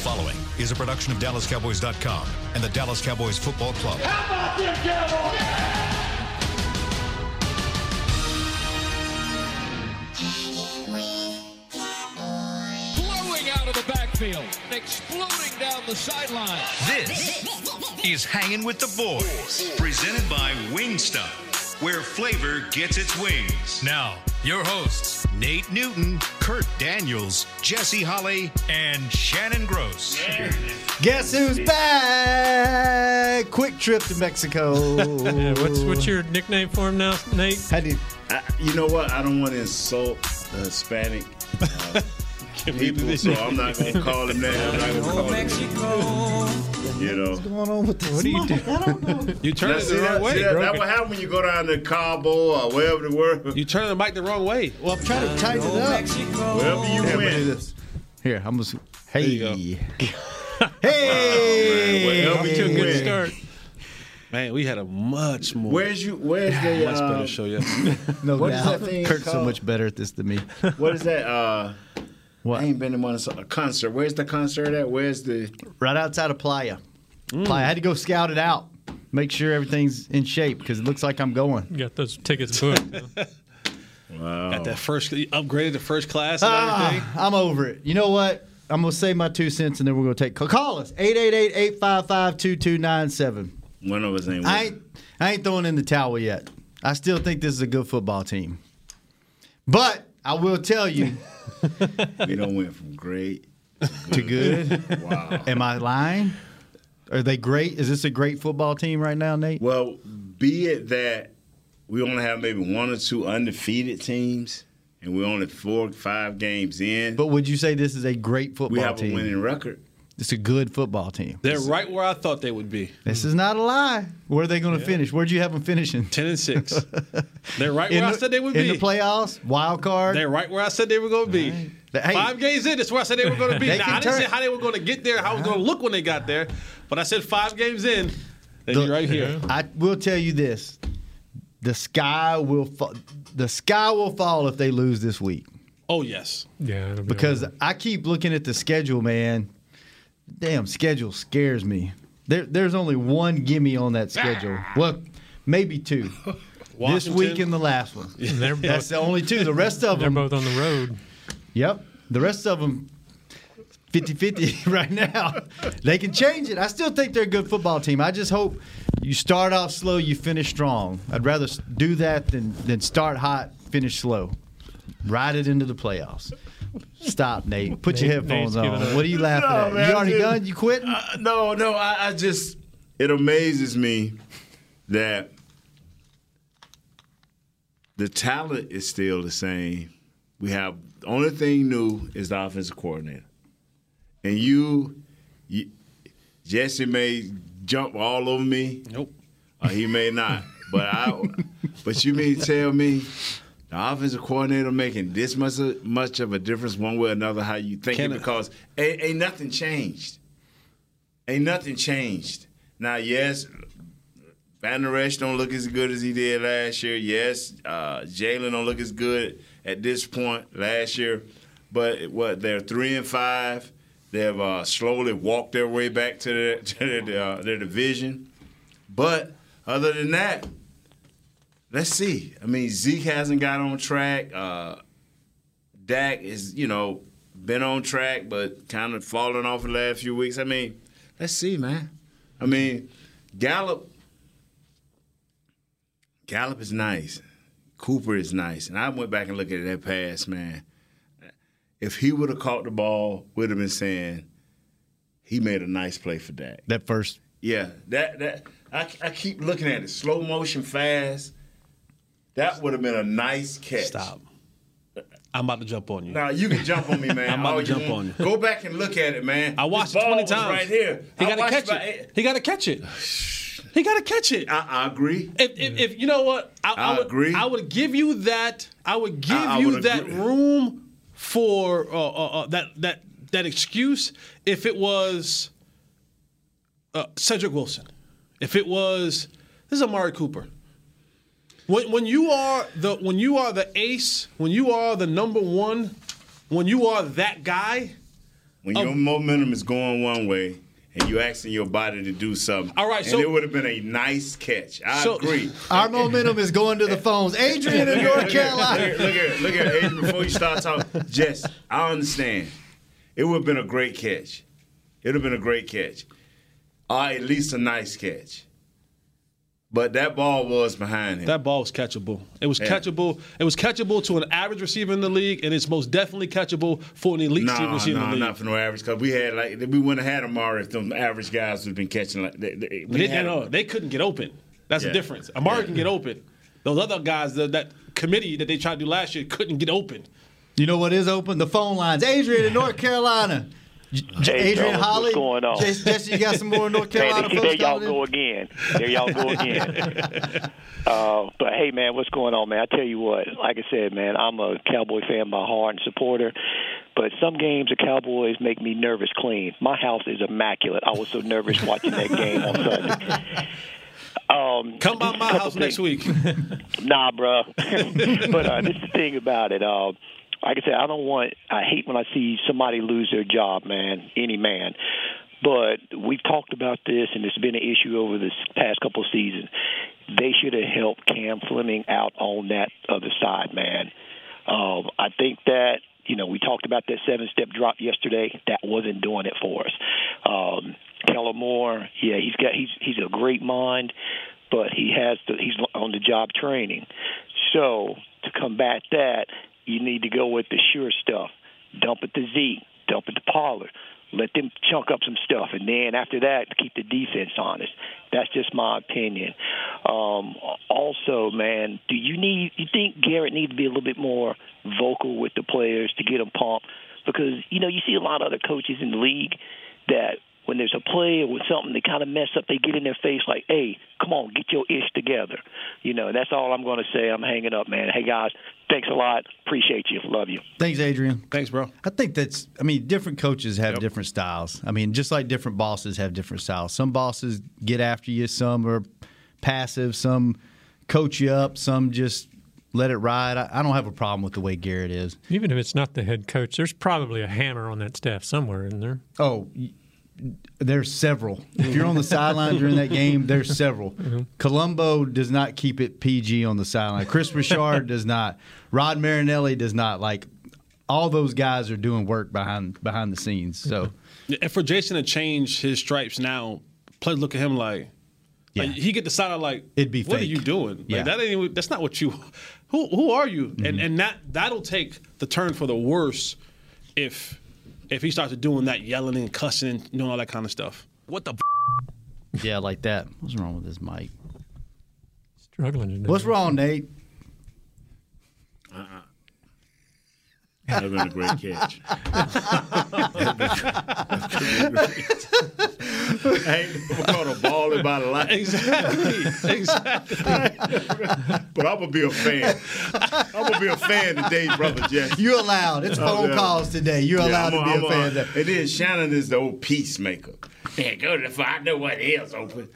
following is a production of DallasCowboys.com and the Dallas Cowboys Football Club. How about them Cowboys? blowing out of the backfield, exploding down the sideline. This is Hanging with the Boys, presented by Wingstop, where flavor gets its wings. Now, your hosts, Nate Newton, Kurt Daniels, Jesse Holly, and Shannon Gross. Guess who's back? Quick trip to Mexico. Yeah, what's what's your nickname for him now, Nate? How do you- I, you know what? I don't want to insult the Hispanic uh, people, so I'm not going to call him that. I'm not going to call him. You know. going on with this? What do you do? I don't know. You turn Now, it see the that, wrong way. see that, bro. that what happens when you go down to Cabo or wherever the world. You turn the mic the wrong way. Well, I'm trying to tighten it up. Wherever you Here, let me do win. Here, I'm gonna. Hey, you hey, Wherever To a you good win. start. Man, we had a much more, Where's you? Where's the? much Uh, better show yesterday. no What is doubt. that thing Kurt's so much better at this than me. what is that? Uh, What? I ain't been to one a concert. Where's the concert at? Where's the? Right outside of Playa. Mm. Playa. I had to go scout it out, make sure everything's in shape because it looks like I'm going. You got those tickets booked. huh? Wow. Got that first, upgraded to first class and Ah, everything. I'm over it. You know what? I'm gonna say my two cents and then we're gonna take call us 888-855-2297. One of us ain't. I ain't I ain't throwing in the towel yet. I still think this is a good football team. But I will tell you, We don't went from great. to good. Wow. Am I lying? Are they great? Is this a great football team right now, Nate? Well, be it that we only have maybe one or two undefeated teams, and we're only four, five games in. But would you say this is a great football team? we have team? a winning record. It's a good football team. They're right where I thought they would be. This is not a lie. Where are they going to finish? Where'd you have them finishing? Ten and six. They're right In where I said they would in be. In the playoffs, wild card. They're right where I said they were going to be. Hey. Five games in, that's where I said they were going to be. Now, I didn't turn- say how they were going to get there, how it was going to look when they got there, but I said five games in, they'd The- be right here. I will tell you this: the sky will fa- the sky will fall if they lose this week. Oh yes, yeah, be Because over. I keep looking at the schedule, man. Damn, schedule scares me. There, there's only one gimme on that schedule. Ah. Well, maybe two. this week and the last one. they're both, That's the only two. The rest of them. they're both on the road. yep. The rest of them, 50-50 right now. They can change it. I still think they're a good football team. I just hope you start off slow, you finish strong. I'd rather do that than than start hot, finish slow. Ride it into the playoffs. Stop, Nate. Put your headphones on. What are you laughing No, at? man, you already dude. done? You quitting? Uh, no, no, I, I just it amazes me that the talent is still the same. We have the only thing new is the offensive coordinator, and you, you Jesse may jump all over me. Nope. or he may not. But I, but you mean tell me the offensive coordinator making this much much of a difference one way or another? How you think Can it? it- Because ain't, ain't nothing changed. Ain't nothing changed. Now, yes, Vander Esch don't look as good as he did last year. Yes, uh, Jaylon don't look as good at this point last year. But what they're three and five. They've uh, slowly walked their way back to their to their, uh, their division. But other than that, let's see. I mean, Zeke hasn't got on track. Uh, Dak is, you know, been on track, but kind of falling off the last few weeks. I mean, let's see, man. I mean, Gallup. Gallup is nice. Cooper is nice, and I went back and looked at that pass, man. If he would have caught the ball, would have been saying he made a nice play for Dak. That first. Yeah, that that I, I keep looking at it slow motion fast. That would have been a nice catch. Stop. I'm about to jump on you. Now you can jump on me, man. I'm about All to jump on you. Go back and look at it, man. I watched it ball 20 was times. right here. He got to catch about it. He got to catch it. He got to catch it. I, I agree. If, if, if you know what, I, I would, agree. I would give you that. I would give I- I you would that agree. room for uh, uh, uh, that that that excuse if it was uh, Cedric Wilson. If it was this is Amari Cooper. When when you are the when you are the ace, when you are the number one, when you are that guy, when your um, momentum is going one way and you asking your body to do something. All right, and so- it would have been a nice catch. I So- agree. Our momentum is going to the phones. Adrian in North Carolina. Look, look at look at Adrian before you start talking. Jess, I understand. It would have been a great catch. It would have been a great catch. Or at least a nice catch. But that ball was behind him. That ball was catchable. It was Yeah. catchable. It was catchable to an average receiver in the league, and it's most definitely catchable for an elite no, receiver in the league. No, no, not for no average. Because we had like we wouldn't have had Amari if them average guys would have been catching like. They, they, They, had no, they couldn't get open. That's Yeah. the difference. Amari Yeah. can get open. Those other guys, the, that committee that they tried to do last year, couldn't get open. You know what is open? The phone lines. Adrian in North Carolina. J- J- Adrian Holly. what's going on? Jesse, Jesse, you got some more North Carolina folks there y'all go again. There y'all go again. uh, but hey, man, what's going on, man? I tell you what. Like I said, man, I'm a Cowboy fan by heart and supporter. But some games the Cowboys make me nervous clean. My house is immaculate. I was so nervous watching that game on Sunday. Um, Come by my house next week. Nah, bro. but uh, this is the thing about it. Uh, like I said, I don't want. I hate when I see somebody lose their job, man. Any man. But we've talked about this, and it's been an issue over this past couple of seasons. They should have helped Cam Fleming out on that other side, man. Um, I think that you know we talked about that seven-step drop yesterday. That wasn't doing it for us. Um, Kellen Moore, yeah, he's got he's he's a great mind, but he has the, he's on the job training. So to combat that, you need to go with the sure stuff. Dump it to Z, dump it to Pollard. Let them chunk up some stuff, and then after that, keep the defense honest. That's just my opinion. Um, also, man, do you need? You think Garrett needs to be a little bit more vocal with the players to get them pumped? Because you know you see a lot of other coaches in the league that when there's a play or with something they kind of mess up, they get in their face like, "Hey, come on, get your ish together." You know, that's all I'm going to say. I'm hanging up, man. Hey guys, thanks a lot. Appreciate you. Love you. Thanks, Adrian. Thanks, bro. I think that's. I mean, different coaches have different styles. I mean, just like different bosses have different styles. Some bosses get after you. Some are passive. Some coach you up. Some just let it ride. I, I don't have a problem with the way Garrett is. Even if it's not the head coach, there's probably a hammer on that staff somewhere in there. Oh, y- there's several. If you're on the sideline during that game, there's several. Colombo does not keep it PG on the sideline. Kris Richard does not. Rod Marinelli does not. Like all those guys are doing work behind behind the scenes. So And for Jason to change his stripes now, players look at him like, Yeah. like, he get the side of like, It'd be what are you doing? Like, Yeah. Mm-hmm. that ain't that's not what you. Who who are you? And and that that'll take the turn for the worse if if he starts doing that yelling and cussing and doing all that kind of stuff. What the? yeah, like that. What's wrong with this mic? Struggling to What's wrong, Nate? Uh-uh. That would have been a great catch. I ain't never caught a ball in my life. Exactly. exactly. But I'm gonna be a fan. I'm gonna be a fan today, brother Jeff. You're allowed. It's oh, phone yeah. calls today. You're allowed I'm to be I'm a fan. there. And then Shannon is the old peacemaker. Yeah, go to the fire. I know what is open.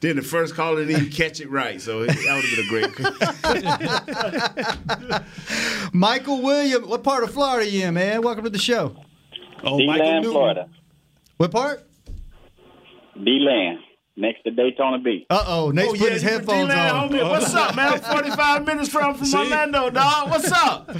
Then the first caller didn't even catch it right, so it, that would have been a great. Michael Williams, what part of Florida you in, man? Welcome to the show. Oh, Michael DeLand, Newton. Florida. What part? DeLand, next to Daytona Beach. Uh oh, Nate's putting his you headphones DeLand, on. homie. What's up, man? I'm 45 minutes from from See? Orlando, dog. What's up?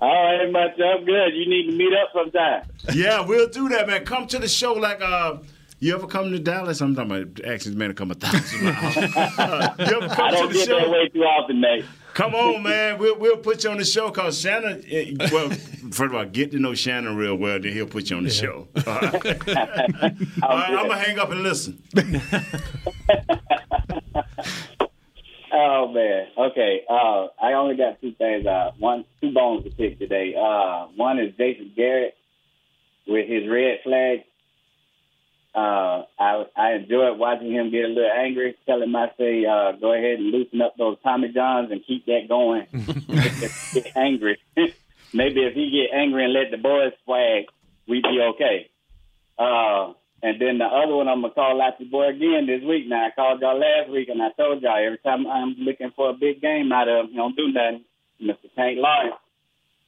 All right, much up good. You need to meet up sometime. Yeah, we'll do that, man. Come to the show like uh. You ever come to Dallas? I'm talking about actions, man, to come a thousand miles. Uh, you ever I come to don't the get that way too often, Nate. Come on, man. We'll, we'll put you on the show because Shannon, eh, well, first of all, get to know Shannon real well, then he'll put you on the show. All right, all right I'm going to hang up and listen. Oh man. Okay. Uh, I only got two things. Uh, one, two bones to pick today. Uh, one is Jason Garrett with his red flag. Uh, I I enjoyed watching him get a little angry. Tell him I say, uh, go ahead and loosen up those Tommy Johns and keep that going. get angry. Maybe if he get angry and let the boys swag, we'd be okay. Uh, and then the other one, I'm gonna call out your boy again this week. Now I called y'all last week, and I told y'all every time I'm looking for a big game out of him, he don't do nothing. Mr. Tank Lawrence,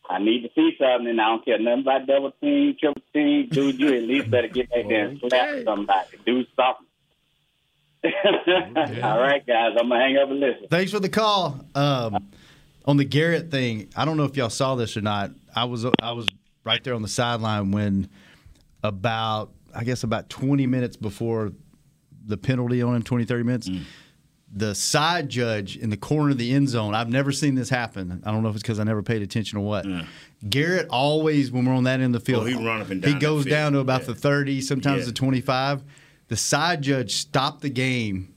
I need to see something, and I don't care nothing about double team, triple team. Dude, you at least better get back there and slap somebody. Do something. All right, guys, I'm gonna hang up and listen. Thanks for the call. Um, on the Garrett thing, I don't know if y'all saw this or not. I was I was right there on the sideline when about I guess about 20 minutes before the penalty on him, 20 30 minutes. The side judge in the corner of the end zone. I've never seen this happen. I don't know if it's because I never paid attention or what. Garrett always, when we're on that end of the field, Oh, he run up and He down the goes field. down to about Yeah. the 30, sometimes Yeah. the 25. The side judge stopped the game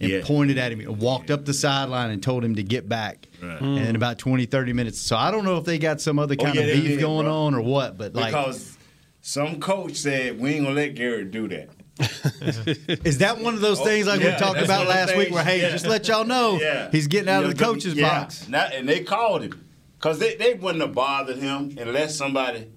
and Yeah. pointed at him and walked up the sideline and told him to get back. Right. And in about 20, 30 minutes. So I don't know if they got some other Oh, kind yeah, of beef going bro. on or what, but like, because some coach said we ain't gonna let Garrett do that. Is that one of those Oh, things like yeah, we talked about last week where, hey, yeah. just let y'all know Yeah. he's getting out You of the coach's box. Not- and they called him because they, they wouldn't have bothered him unless somebody.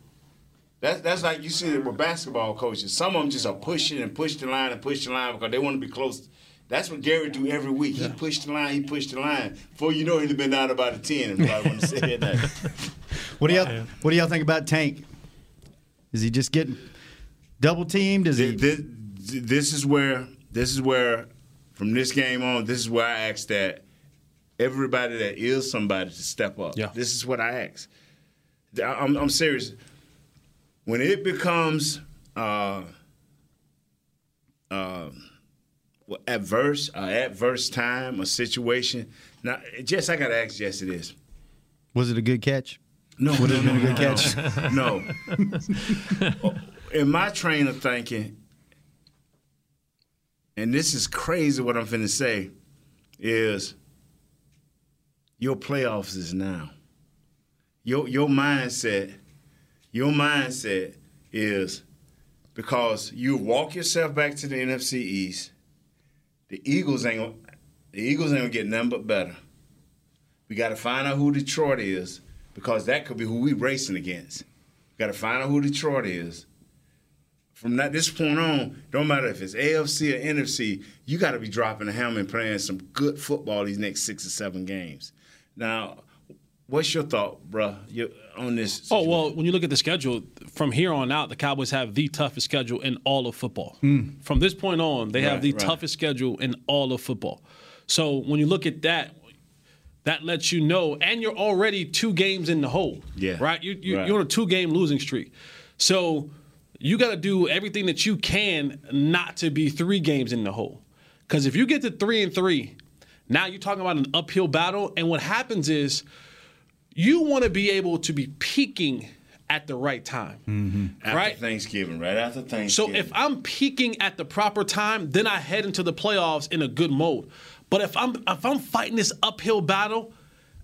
That's that's like you see it with basketball coaches. Some of them just are pushing and push the line and push the line because they want to be close. That's what Gary do every week. He pushed the line. He pushed the line. Before you know, he'd have been down about a ten and probably wouldn't have said that. What do y'all What do y'all think about Tank? Is he just getting double teamed? Is he? this, this is where this is where from this game on this is where I ask that everybody that is somebody to step up. Yeah. This is what I ask. I- I'm, I'm serious. When it becomes uh, uh, well, adverse, uh, adverse time, a situation. Now, Jess, I gotta ask Jesse this. Was it a good catch? No, Would no, it have been a no, good no, catch? No. In my train of thinking, and this is crazy what I'm finna say, is your playoffs is now. Your your mindset, your mindset is because you walk yourself back to the NFC East. The Eagles ain't the Eagles ain't gonna get nothing but better. We got to find out who Detroit is because that could be who we racing against. We got to find out who Detroit is. From that this point on, don't matter if it's AFC or NFC, you got to be dropping the hammer and playing some good football these next six or seven games. Now, what's your thought, bruh, you, on this? Oh well, when you look at the schedule from here on out, the Cowboys have the toughest schedule in all of football. Hmm. From this point on, they have the right. toughest schedule in all of football. So when you look at that, that lets you know, and you're already two games in the hole. Yeah. Right. You, you Right. you're on a two game losing streak. So you got to do everything that you can not to be three games in the hole. Because if you get to three and three, now you're talking about an uphill battle, and what happens is you want to be able to be peaking at the right time. Mm-hmm. after right? Thanksgiving, right after Thanksgiving. So if I'm peaking at the proper time, then I head into the playoffs in a good mode. But if I'm if I'm fighting this uphill battle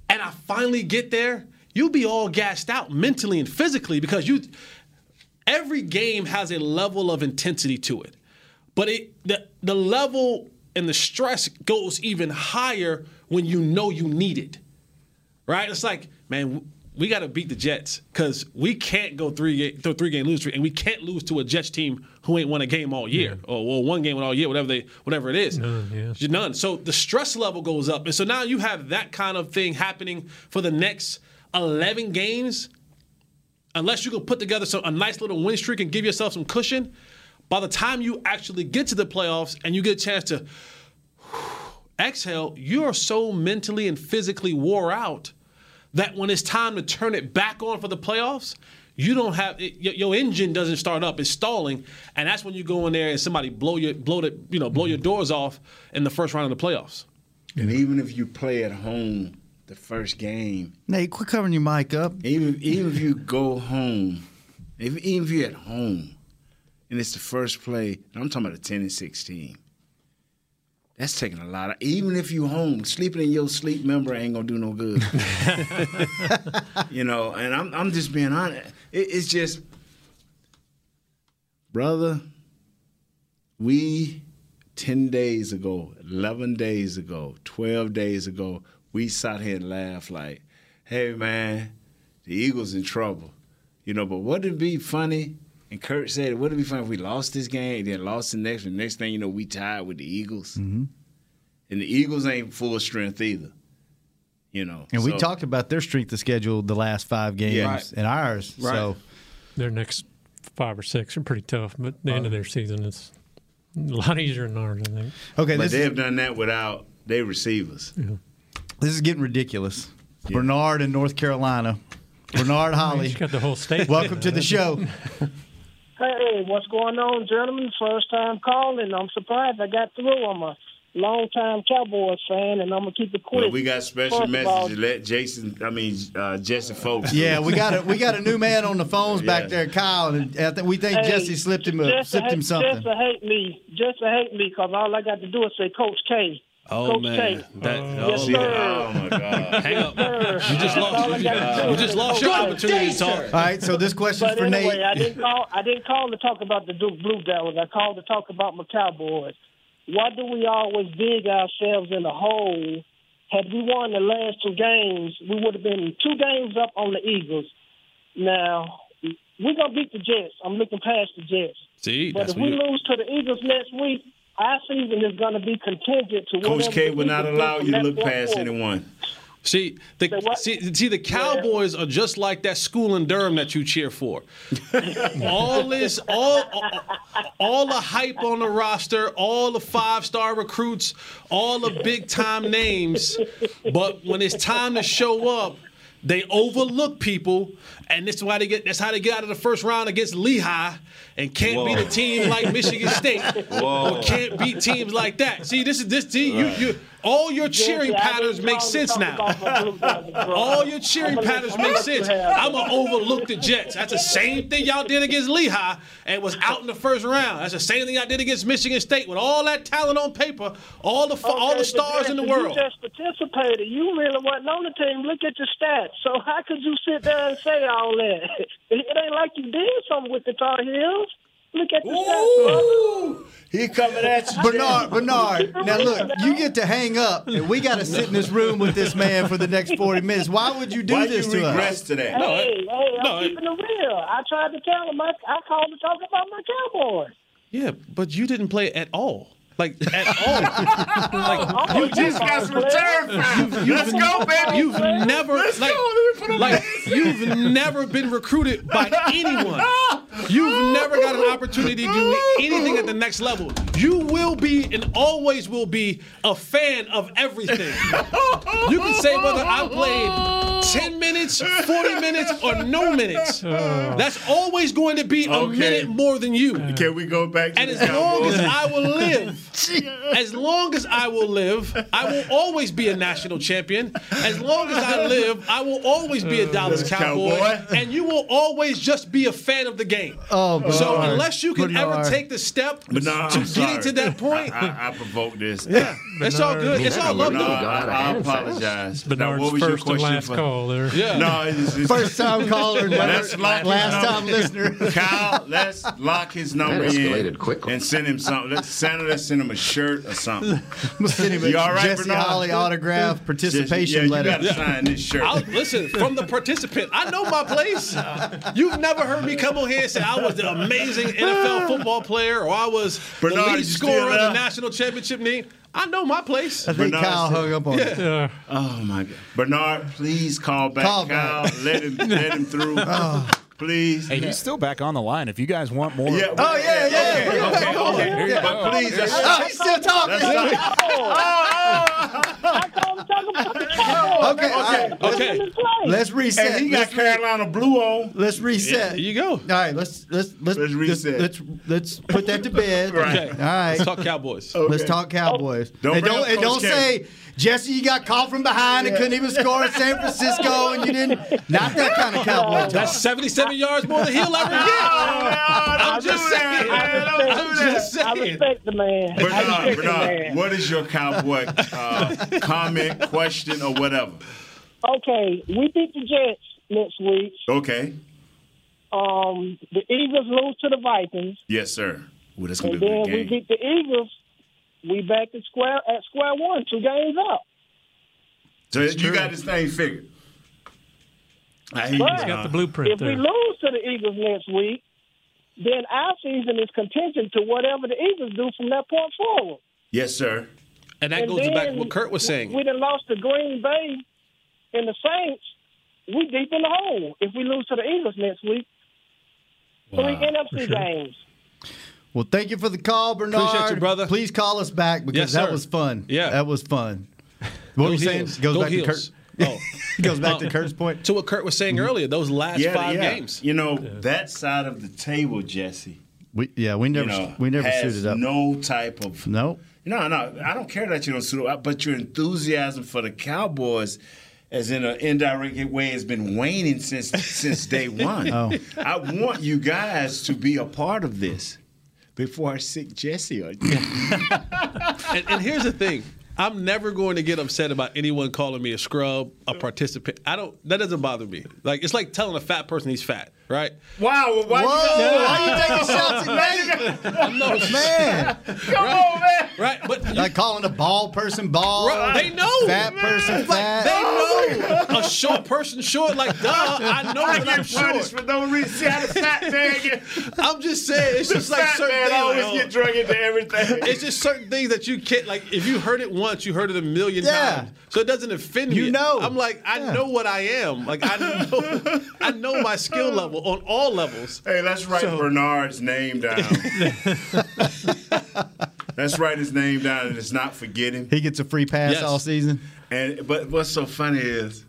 and I finally get there, you'll be all gassed out mentally and physically because you every game has a level of intensity to it. But it the the level and the stress goes even higher when you know you need it. Right? It's like, man, we got to beat the Jets because we can't go three game, three game lose streak, and we can't lose to a Jets team who ain't won a game all year mm. or, or one game all year, whatever they whatever it is. None, yeah. None. So the stress level goes up, and so now you have that kind of thing happening for the next eleven games. Unless you can put together some, a nice little win streak and give yourself some cushion, by the time you actually get to the playoffs and you get a chance to exhale, you are so mentally and physically wore out that when it's time to turn it back on for the playoffs, you don't have it, your, engine doesn't start up; it's stalling, and that's when you go in there and somebody blow your blow the you know blow your doors off in the first round of the playoffs. and even if you play at home the first game, Nate, quit covering your mic up. even even if you go home, if, even if you're at home, and it's the first play, and I'm talking about a ten and sixteen. That's taking a lot of. Even if you home, sleeping in your sleep member ain't gonna do no good. you know, and I'm I'm just being honest. It, it's just, brother. We ten days ago, eleven days ago, twelve days ago, we sat here and laughed like, "Hey man, the Eagles in trouble," you know. But wouldn't it be funny? And Kurt said, it "Wouldn't it be funny if we lost this game and then lost the next? And next thing you know, we tied with the Eagles, mm-hmm. and the Eagles ain't full strength either. You know, And we talked about their strength of schedule the last five games Yeah. Right. and ours. Right. So Their next five or six are pretty tough, but the end of uh-huh. their season is a lot easier than ours, I think. okay, But they've done that without their receivers. This is getting ridiculous. Bernard in North Carolina. Bernard Holly. You got the whole state. Welcome to the show. Hey, what's going on, gentlemen? First time calling. I'm surprised I got through. I'm a long time Cowboys fan, and I'm gonna keep it quick. Well, we got special First of all- messages. Let Jason, I mean uh, Jesse folks. Yeah, we got a we got a new man on the phones Yeah. back there, Kyle, and I think we think Hey, Jesse slipped him a, Jesse slipped him hate- something. Jesse hate me. Jesse hate me because all I got to do is say Coach K. Oh Coach man, that oh, See, sir. oh my God. hang up. Sir. You just That's all I lost. You just, you just lost Coach your K. opportunity to talk. All right, so this question But for anyway, Nate. I didn't call. I didn't call to talk about the Duke Blue Devils. I called to talk about my Cowboys. Why do we always dig ourselves in a hole? Had we won the last two games, we would have been two games up on the Eagles. Now we're gonna beat the Jets. I'm looking past the Jets. See, But that's if what we you. lose to the Eagles next week, our season is going to be contingent to Coach K the will not allow you to look past forward. anyone. See the Say see, see the Cowboys are just like that school in Durham that you cheer for. all this, all, all, all the hype on the roster, all the five star recruits, all the big time names, but when it's time to show up, they overlook people, and that's why they get. That's how they get out of the first round against Lehigh, and can't beat a team like Michigan State, or can't beat teams like that. See, this is this team. You, you, all your cheering patterns make sense now. about my Blue Devils, bro. All your cheering patterns make sense. let you have I'm gonna overlook the Jets. That's the same thing y'all did against Lehigh and was out in the first round. That's the same thing y'all did against Michigan State with all that talent on paper, all the all the stars in the world. You just participated. You really wasn't on the team. Look at your stats. So how could you sit there and say all that? It ain't like you did something with the Tar Heels. Look at the stats. Ooh, he coming at you. Bernard, Bernard. Now look, you get to hang up, and we got to sit in this room with this man for the next forty minutes. Why would you do Why this you to regress us? to that? Hey, hey, I'm no, it- keeping it real. I tried to tell him. I, I called to talk about my Cowboys. Yeah, but you didn't play at all. Like at all. like oh, You just got some return time. Let's go, baby. You've never like, like you've never been recruited by anyone. You've never got an opportunity to do anything at the next level. You will be and always will be a fan of everything. You can say whether I played 10 minutes, 40 minutes, or no minutes. That's always going to be a Okay. minute more than you. Can we go back to And the as long as I will live, as long as I will live, I will always be a national champion. As long as I live, I will always be a uh, Dallas Cowboy, Cowboy. and you will always just be a fan of the game. Oh, so Bernard. unless you can Bernard. ever take the step But no, to I'm getting to that point, I, I, I provoked this. yeah, it's all good. It's all love, No, though. I, I apologize. Now, Bernard's what was your first and question last for? call there. Yeah. No, it's, it's, First time caller, never, Let's lock last number. time listener. Kyle, let's lock his number in quickly. and send him something. Let's Santa, let's send him a shirt or something. We'll send him a You all right, Jesse Bernard? Holly autograph participation yeah, letter. You gotta sign this shirt. I'll, listen, from the participant, I know my place. You've never heard me come on here and say I was the amazing NFL football player or I was Bernard, the lead scorer of the national championship team. I know my place. I think Bernard Kyle said- hung up on it. Yeah. Oh my God, Bernard, please call back. Call Kyle, back. let him let him through. Oh. Please. Hey, he's still back on the line. If you guys want more, Yeah. Oh, yeah, yeah. Okay. Okay. okay. Here you But go. please, that's, Oh, he's still talking. that's not. I called to talk about oh, the oh. Cowboys. Okay, all right. Okay. Let's. Let's reset. And he got let's, re- Carolina blue on. let's reset. There you go. All right, let's let's let's Let's reset. Let's, let's put that to bed. Right. Okay. All right. Let's talk Cowboys. Let's talk Cowboys. Don't and don't, up and don't Coach K. say, Jesse, you got caught from behind and couldn't even score in San Francisco and you didn't. Not that kind of Cowboy talk. That's 77 yards more than he'll ever get. I'm just saying. I'm just I saying. respect the man. I Bernard, the Bernard, man. what is your cowboy uh, comment, question, or whatever? Okay, we beat the Jets next week. Okay. Um, the Eagles lose to the Vikings, Yes, sir. Ooh, that's gonna and be a then good we beat the Eagles. We back at square at square one, two games up. So you got this thing figured. I hear But- He's got the blueprint If we lose to the Eagles next week, then our season is contingent to whatever the Eagles do from that point forward. Yes, sir. And that And goes back to what Kurt was saying. We done lost to Green Bay. And the Saints, we deep in the hole if we lose to the Eagles next week. Three NFC games. Well, thank you for the call, Bernard. Appreciate you, brother. Please call us back because Yes, that sir. was fun. Yeah. that was fun. What Go were you saying? Goes Go back to Kurt. Heels. Oh. Goes back to Uh, Kurt's point. To what Kurt was saying earlier, those last Yeah, five yeah. games. You know that side of the table, Jesse. We, yeah, we never you know, we never has suited up. No type of No. No, no, I don't care that you don't suit up, but your enthusiasm for the Cowboys, as in an indirect way, has been waning since since day one. Oh. I want you guys to be a part of this before I sick Jesse on you. and, and here's the thing. I'm never going to get upset about anyone calling me a scrub, a participant. I don't. That doesn't bother me. Like it's like telling a fat person he's fat, right? Wow, why Whoa, you why you taking shots at Nate? I know, Man, Come on, man. right? But you- like calling a bald person bald. Right, they know. Fat person fat. they know a short person short. Like duh, I know I that I'm get punished short. for no reason. See how the fat man. I'm just saying, it's The just like fat certain man things. always like, get drug into everything. It's just certain things that you can't like. If you heard it once, you heard it a million Yeah. times, so it doesn't offend You me. know. I'm like, I Yeah. know what I am. Like I know, I know my skill level on all levels. Hey, let's write So- Bernard's name down. let's write his name down and it's not forget him. He gets a free pass Yes. all season. And but what's so funny is,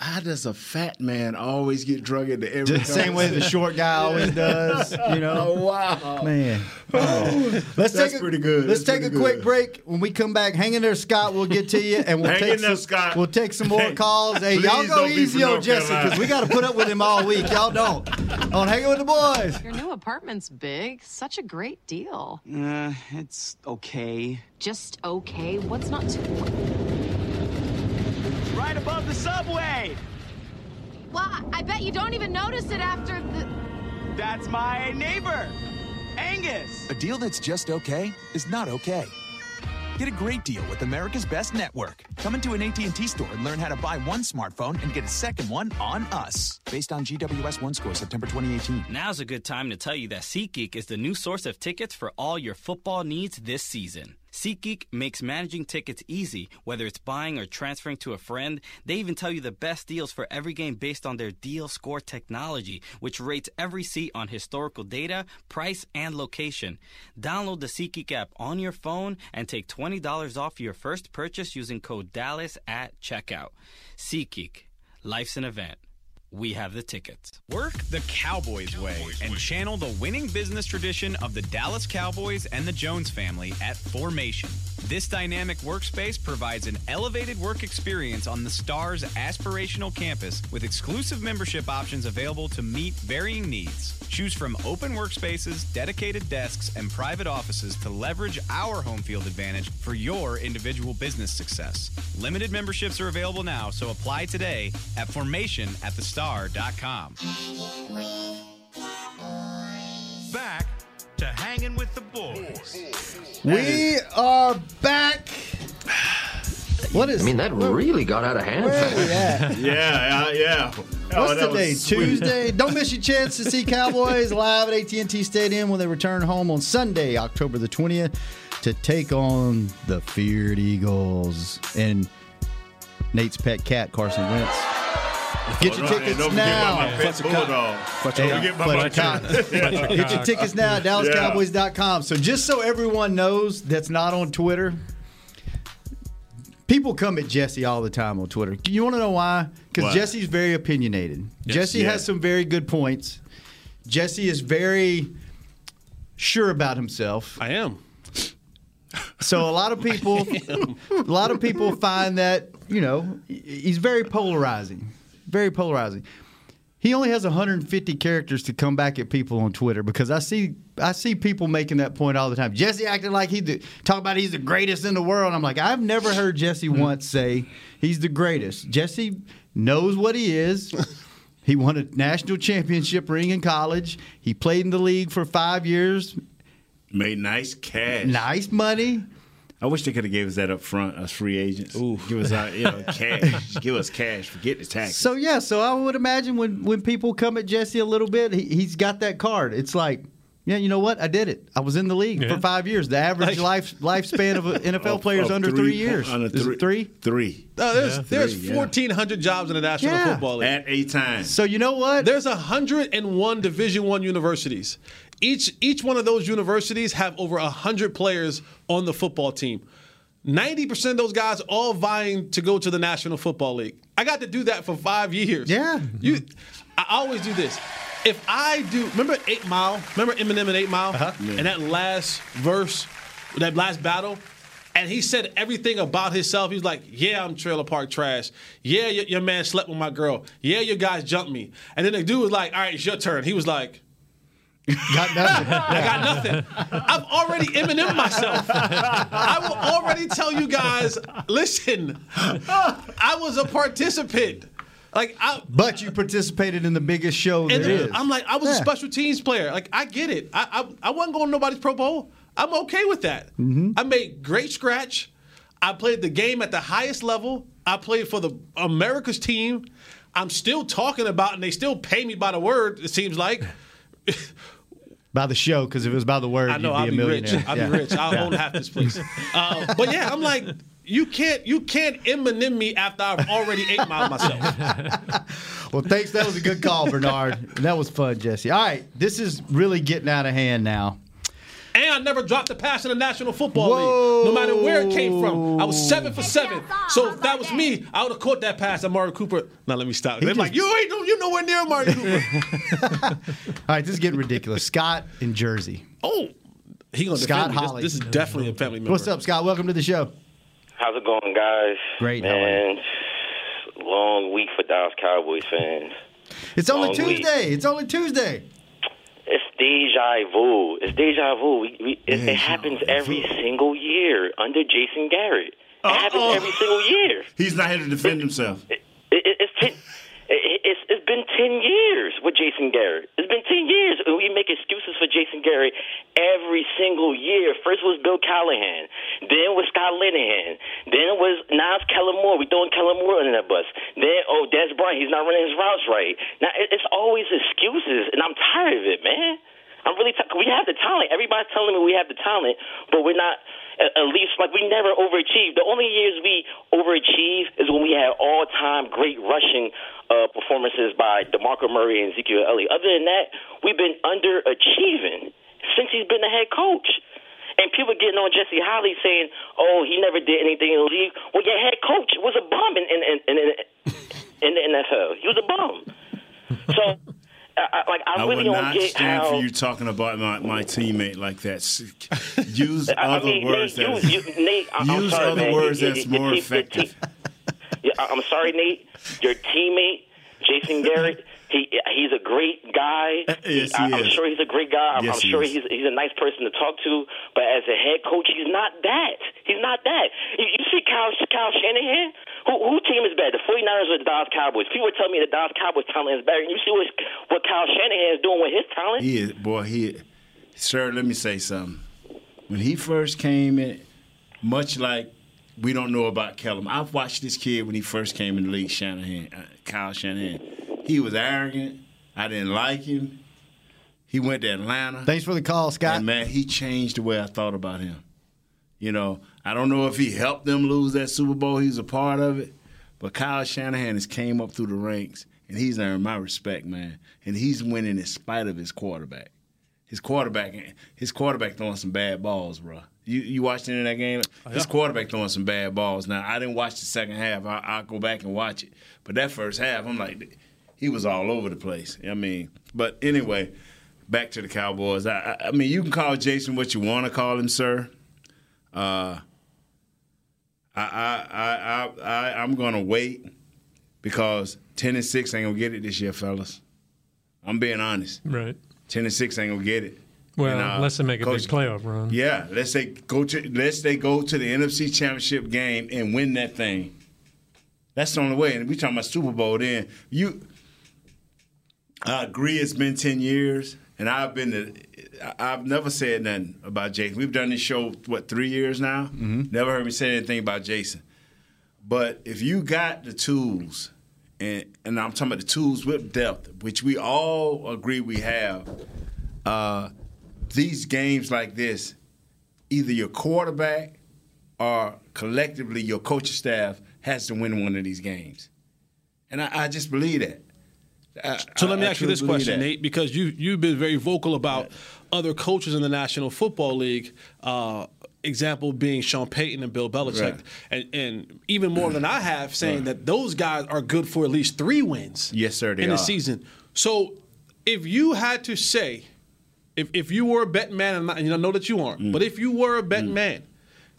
how does a fat man always get drug into every Just the same way the short guy always does. You Oh know, wow, man. Let's That's take a, pretty good. Let's That's take a pretty quick good. break. When we come back, hang in there, Scott. We'll get to you, and we'll Hang take in there, some. Scott. We'll take some more calls. Hey, y'all go easy on North Jesse because we got to put up with him all week. Y'all don't. On hanging with the boys. Your new apartment's big. Such a great deal. Uh, it's okay. Just okay. What's not to. Right above the subway! Well, I bet you don't even notice it after the. That's my neighbor, Angus! A deal that's just okay is not okay. Get a great deal with America's Best Network. Come into an AT&T store and learn how to buy one smartphone and get a second one on us. Based on GWS One score September 2018. Now's a good time to tell you that SeatGeek is the new source of tickets for all your football needs this season. SeatGeek makes managing tickets easy, whether it's buying or transferring to a friend. They even tell you the best deals for every game based on their deal score technology, which rates every seat on historical data, price, and location. Download the SeatGeek app on your phone and take $20 off your first purchase using code DALLAS at checkout. SeatGeek. Life's an event. We have the tickets. Work the Cowboys way and channel the winning business tradition of the Dallas Cowboys and the Jones family at Formation. This dynamic workspace provides an elevated work experience on the Stars aspirational campus with exclusive membership options available to meet varying needs. Choose from open workspaces, dedicated desks, and private offices to leverage our home field advantage for your individual business success. Limited memberships are available now, so apply today at formation at thestar.com. Back to hanging with the boys. We are back. What is? I mean, that really got out of hand. Where we at? Yeah, uh, yeah. Oh, What's that today? Tuesday. Don't miss your chance to see Cowboys live at AT&T Stadium when they return home on Sunday, October the 20th, to take on the feared Eagles and Nate's pet cat, Carson Wentz. Get your oh, tickets and don't forget now. about my pet bulldog. Hey, Don't forget about my Fletcher cat. Get your tickets now at DallasCowboys.com. So just so everyone knows that's not on Twitter, people come at Jesse all the time on Twitter. You want to know why? Because Jesse's very opinionated. Yes. Jesse Yeah. has some very good points. Jesse is very sure about himself. I am. So a lot of people, a lot of people find that you know he's very polarizing, very polarizing. He only has 150 characters to come back at people on Twitter because I see I see people making that point all the time. Jesse acting like he the, talk about he's the greatest in the world. I'm like I've never heard Jesse hmm. once say he's the greatest. Jesse knows what he is. He won a national championship ring in college. He played in the league for five years. Made nice cash. Nice money. I wish they could have gave us that up front, us free agents. Ooh. Give us our, you know, cash. Give us cash. Forget the taxes. So yeah, so I would imagine when when people come at Jesse a little bit, he, he's got that card. It's like, Yeah, you know what? I did it. I was in the league Yeah. for five years. The average life lifespan of an NFL player is Of under three, years. Under Is it three? Three. No, there's Yeah. there's Three, yeah. 1,400 jobs in the National Yeah. Football League. At eight times. So you know what? There's 101 Division One universities. Each each one of those universities have over 100 players on the football team. 90% of those guys all vying to go to the National Football League. I got to do that for five years. Yeah. You, I always do this. If I do, remember Eight Mile? Remember Eminem and Eight Mile? Uh-huh. And that last verse, that last battle, and he said everything about himself. He was like, "Yeah, I'm trailer park trash. Yeah, your, your man slept with my girl. Yeah, your guys jumped me." And then the dude was like, "All right, it's your turn." He was like. Got nothing. I got nothing. I've already Eminem myself. I will already tell you guys. Listen, I was a participant. Like I, But you participated in the biggest show there is. I'm like, I was a special teams player. Like I get it. I I, I wasn't going to nobody's Pro Bowl. I'm okay with that. Mm-hmm. I made great scratch. I played the game at the highest level. I played for the America's team. I'm still talking about, and they still pay me by the word. It seems like. by the show, because if it was by the word, I know you'd I'll be be a rich. millionaire. I'll Yeah. be rich. I'll Yeah. own half this place. Uh, but yeah, I'm like, you can't you can't Eminem me after I've already ate mile myself. Well, thanks. That was a good call, Bernard. that was fun, Jesse. All right, this is really getting out of hand now. And I never dropped a pass in the National Football League, no matter where it came from. I was seven for seven. So if that was me, I would have caught that pass at Amari Cooper. Now let me stop. They're like, you ain't no, you nowhere near Amari Cooper. All right, this is getting ridiculous. Scott in Jersey. oh, he gonna Scott defend me. This- Holly. This, is definitely a family member. What's up, Scott? Welcome to the show. How's it going, guys? Great, Man, long week for Dallas Cowboys fans. It's only Long week. Tuesday. It's only Tuesday. It's deja vu. It's deja vu. We, we, it, it happens every single year under Jason Garrett. It happens every single year. He's not here to defend himself. It, it, it's, it's it's been ten years with Jason Garrett. It's been ten years. and We make excuses for Jason Garrett every single year. First was Bill Callahan, then was Scott Linehan, then was Niles Kellen Moore. We throwing Kellen Moore under that bus. Then oh, Dez Bryant, he's not running his routes right. Now it's always excuses, and I'm tired of it, man. I'm really t- we have the talent. Everybody's telling me we have the talent, but we're not. At least like we never overachieve. The only years we overachieve is when we had all-time great rushing uh, performances by DeMarco Murray and Ezekiel Elliott. Other than that, we've been underachieving since he's been the head coach. And people getting on Jesse Holly saying, "Oh, he never did anything in the league." Well, your head coach was a bum in in in, in, in the NFL. He was a bum. I, I, I, I really would don't stand how. for you talking about my, my teammate like that. Use I other mean, words Nate, that you, you, Nate, I- I'm use sorry, other man. words You- that's you- more effective. Yeah, I- I'm sorry, Nate. Your teammate, Jason Garrett, he he's a great guy. Uh, yes, I, he I'm sure he's a great guy. I'm, Yes, I'm sure he's he's a nice person to talk to. But as a head coach, he's not that. He's not that. You, you see Kyle Kyle Shanahan. Who, who team is better, the 49ers or the Dallas Cowboys? People tell me the Dallas Cowboys talent is better. You see what what Kyle Shanahan is doing with his talent. He is, boy, he, sir, let me say something. When he first came in, much like we don't know about Kellen, I've watched this kid when he first came in the league, Shanahan, uh, Kyle Shanahan. He was arrogant. I didn't like him. He went to Atlanta. Thanks for the call, Scott. And man, he changed the way I thought about him. You know, I don't know if he helped them lose that Super Bowl. He's a part of it. But Kyle Shanahan has came up through the ranks, and he's earned my respect, man. And he's winning in spite of his quarterback. His quarterback, his quarterback throwing some bad balls, bro. You you watched any of that game? His quarterback throwing some bad balls. Now I didn't watch the second half. I, I'll go back and watch it. But that first half, I'm like, he was all over the place. I mean, but anyway, back to the Cowboys. I, I, I mean, you can call Jason what you want to call him, sir. Uh, I, I, I, I, I'm gonna wait because ten and six ain't gonna get it this year, fellas. I'm being honest. Right. Ten and six ain't gonna get it. Well, And, uh, unless they make a Coach- big playoff run. Yeah, let's say go to let's they go to the NFC Championship game and win that thing. That's the only way. And we talking about Super Bowl. Then you, I agree. It's been ten years, and I've been. To, I've never said nothing about Jason. We've done this show what three years now. Mm-hmm. Never heard me say anything about Jason. But if you got the tools, and and I'm talking about the tools with depth, which we all agree we have, uh, these games like this, either your quarterback or collectively your coaching staff has to win one of these games. And I, I just believe that. I- So let me ask you this question, that. Nate, because you you've been very vocal about other coaches in the National Football League. Uh, example being Sean Payton and Bill Belichick, Right. and, and even more than I have, saying that those guys are good for at least three wins. Yes, sir, they in are. the season. So if you had to say, if if you were a betting man, and I- and I know that you aren't, Mm. but if you were a betting man.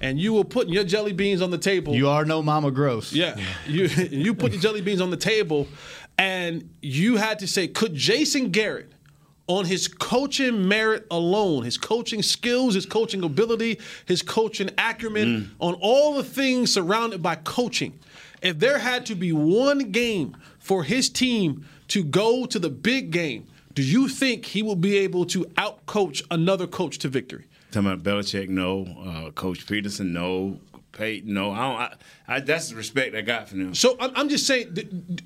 And you were putting your jelly beans on the table. You are no Mama Gross. Yeah, you you put your jelly beans on the table, and you had to say, could Jason Garrett, on his coaching merit alone, his coaching skills, his coaching ability, his coaching acumen, on all the things surrounded by coaching, if there had to be one game for his team to go to the big game, do you think he will be able to outcoach another coach to victory? Talking about Belichick, no. Uh, Coach Pederson, no. Payton, no. I don't. I, I, that's the respect I got from them. So I'm, I'm just saying. th- th-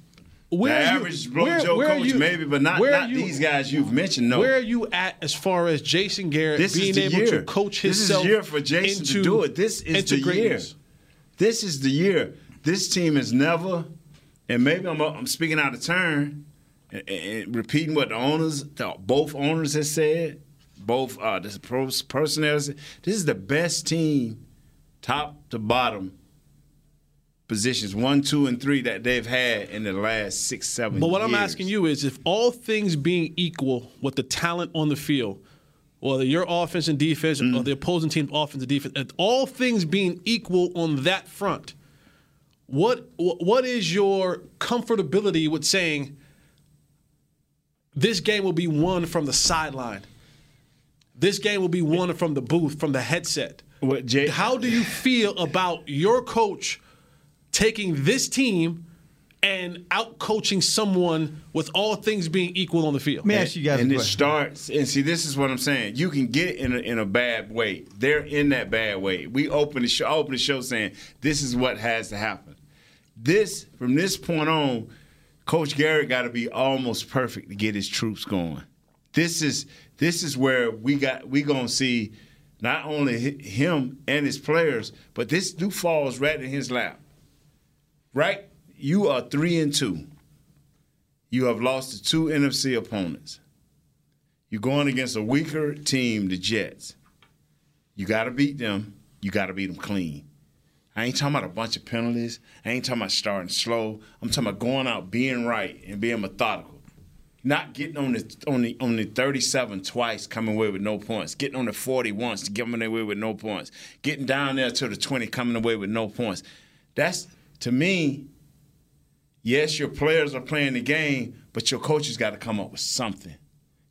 Where the you- average blow where- Joe where coach, you- maybe, but not, not you- these guys you've mentioned. No. Where are you at as far as Jason Garrett this being able year. to coach This is himself the year for Jason into, to do it. This is the greatness? year. This is the year. This team has never, and maybe I'm, I'm speaking out of turn and, and repeating what the owners, the, both owners have said, both uh, the personnel. This is the best team, top to bottom, positions one, two, and three that they've had in the last six, seven. But what I'm asking you is, if all things being equal with the talent on the field, whether your offense and defense Mm-hmm. or the opposing team's offense and defense, all things being equal on that front, what what is your comfortability with saying this game will be won from the sideline? This game will be won from the booth, from the headset. What, Jay, How do you feel about your coach taking this team and out coaching someone with all things being equal on the field? Man, you guys, and it starts and see this is what I'm saying. You can get it in a, in a bad way. They're in that bad way. We open the show. I open the show saying this is what has to happen. This from this point on, Coach Garrett got to be almost perfect to get his troops going. This is this is where we got we gonna see not only him and his players, but this do falls right in his lap. Right, you are three and two. You have lost to two NFC opponents. You're going against a weaker team, the Jets. You got to beat them. You got to beat them clean. I ain't talking about a bunch of penalties. I ain't talking about starting slow. I'm talking about going out, being right, and being methodical. Not getting on the on the on the 37 twice, coming away with no points. Getting on the 40 once, coming away with no points. Getting down there to the 20, coming away with no points. That's to me. Yes, your players are playing the game, but your coaches got to come up with something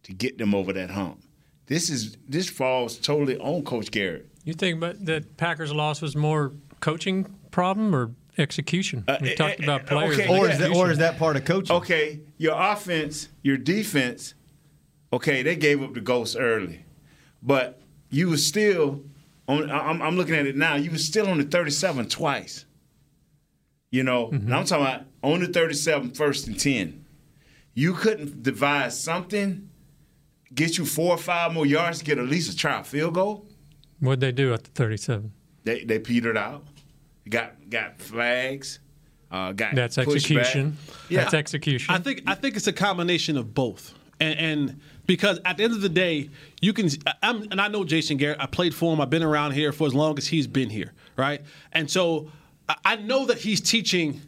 to get them over that hump. This is this falls totally on Coach Garrett. You think about that Packers loss was more coaching problem or execution? Uh, we eh, talked eh, about eh, players. Uh, Okay, yeah. part of coaching? Okay, your offense, your defense, okay, they gave up the ghost early, but you were still on. I'm, I'm looking at it now. You were still on the 37 twice. You know, and I'm talking about on the 37, first and 10. You couldn't devise something, get you four or five more yards to get at least a try a field goal. What'd they do at the 37? They they petered out. Got got flags. Uh, got That's pushed back. execution. That's execution. I think I think it's a combination of both, and, and because at the end of the day, you can. I'm, and I know Jason Garrett. I played for him. I've been around here for as long as he's been here, right? And so I- know that he's teaching.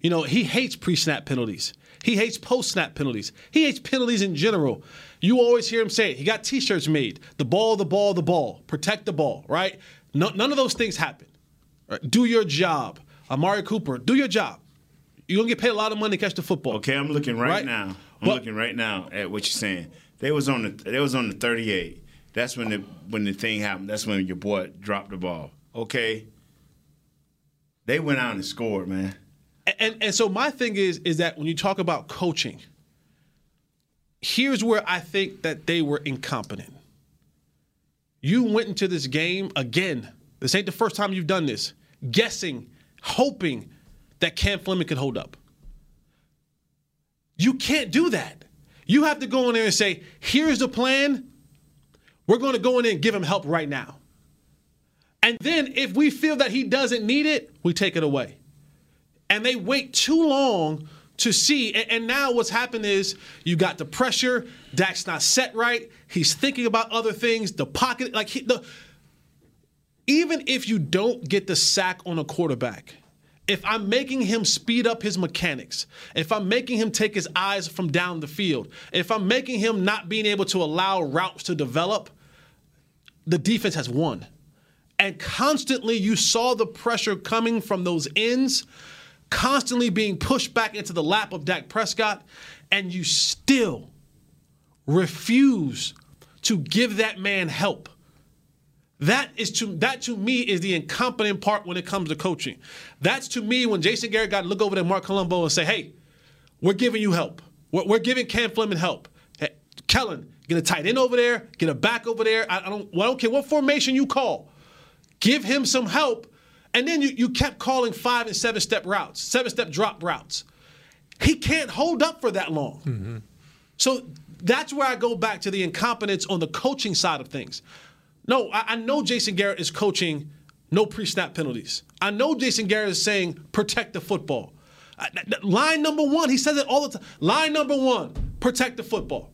You know, he hates pre-snap penalties. He hates post-snap penalties. He hates penalties in general. You always hear him say it. He got T-shirts made. The ball, the ball, the ball. Protect the ball, right? No, none of those things happen. Right? Do your job. Amari Cooper, do your job. You're gonna get paid a lot of money to catch the football. Okay, I'm looking right, Right? now. I'm But- looking right now at what you're saying. They was on the they was on the 38. That's when the when the thing happened. That's when your boy dropped the ball. Okay. They went out and scored, man. And and so my thing is is that when you talk about coaching, here's where I think that they were incompetent. You went into this game again. This ain't the first time you've done this. Guessing, hoping that Cam Fleming could hold up. You can't do that. You have to go in there and say, here's the plan. We're going to go in there and give him help right now. And then if we feel that he doesn't need it, we take it away. And they wait too long to see. And, and now what's happened is you got the pressure. Dak's not set right. He's thinking about other things. The pocket, like he, the, even if you don't get the sack on a quarterback, if I'm making him speed up his mechanics, if I'm making him take his eyes from down the field, if I'm making him not being able to allow routes to develop, the defense has won. And constantly you saw the pressure coming from those ends, constantly being pushed back into the lap of Dak Prescott, and you still refuse to give that man help. That is to that to me is the incompetent part when it comes to coaching. That's to me when Jason Garrett got to look over at Marc Colombo and say, "Hey, we're giving you help. We're, we're giving Cam Fleming help. Hey, Kellen, get a tight end over there, get a back over there. I, I don't, well, I don't care what formation you call. Give him some help." And then you, you kept calling five and seven step routes, seven step drop routes. He can't hold up for that long. Mm-hmm. So that's where I go back to the incompetence on the coaching side of things. No, I, I know Jason Garrett is coaching no pre snap penalties. I know Jason Garrett is saying protect the football. I- th- th- line number one, he says it all the time. Line number one, protect the football.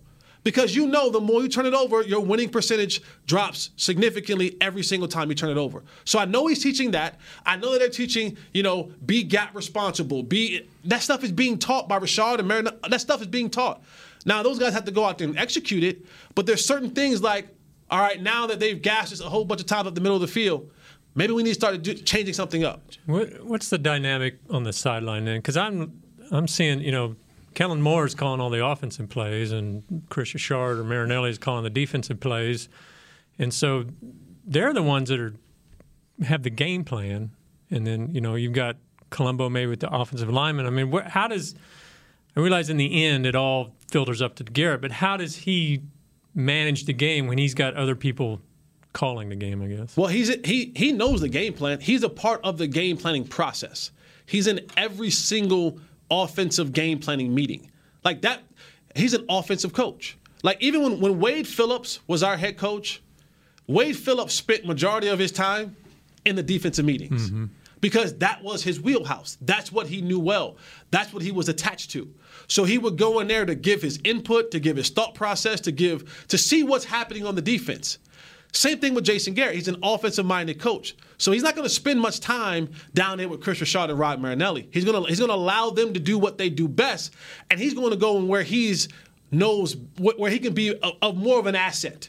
Because you know the more you turn it over, your winning percentage drops significantly every single time you turn it over. So I know he's teaching that. I know that they're teaching, you know, be gap responsible. Be that stuff is being taught by Rashard and Marin. That stuff is being taught. Now those guys have to go out there and execute it. But there's certain things like, all right, now that they've gassed us a whole bunch of times up the middle of the field, maybe we need to start do, changing something up. What, what's the dynamic on the sideline then? Because I'm I'm seeing you know Kellen Moore is calling all the offensive plays, and Kris Richard or Marinelli is calling the defensive plays, and so they're the ones that are have the game plan, and then you know you've got Colombo maybe with the offensive lineman. I mean, wh- how does I realize in the end it all filters up to Garrett, but how does he manage the game when he's got other people calling the game? I guess. Well, he's he he knows the game plan. He's a part of the game planning process. He's in every single offensive game planning meeting. Like that, he's an offensive coach. Like even when, when Wade Phillips was our head coach, Wade Phillips spent majority of his time in the defensive meetings mm-hmm. because that was his wheelhouse. That's what he knew well. That's what he was attached to. So he would go in there to give his input, to give his thought process, to give to see what's happening on the defense. Same thing with Jason Garrett. He's an offensive minded coach. So he's not going to spend much time down there with Kris Richard and Rod Marinelli. He's going to he's going to allow them to do what they do best, and he's going to go in where he's knows where he can be a, a more of an asset.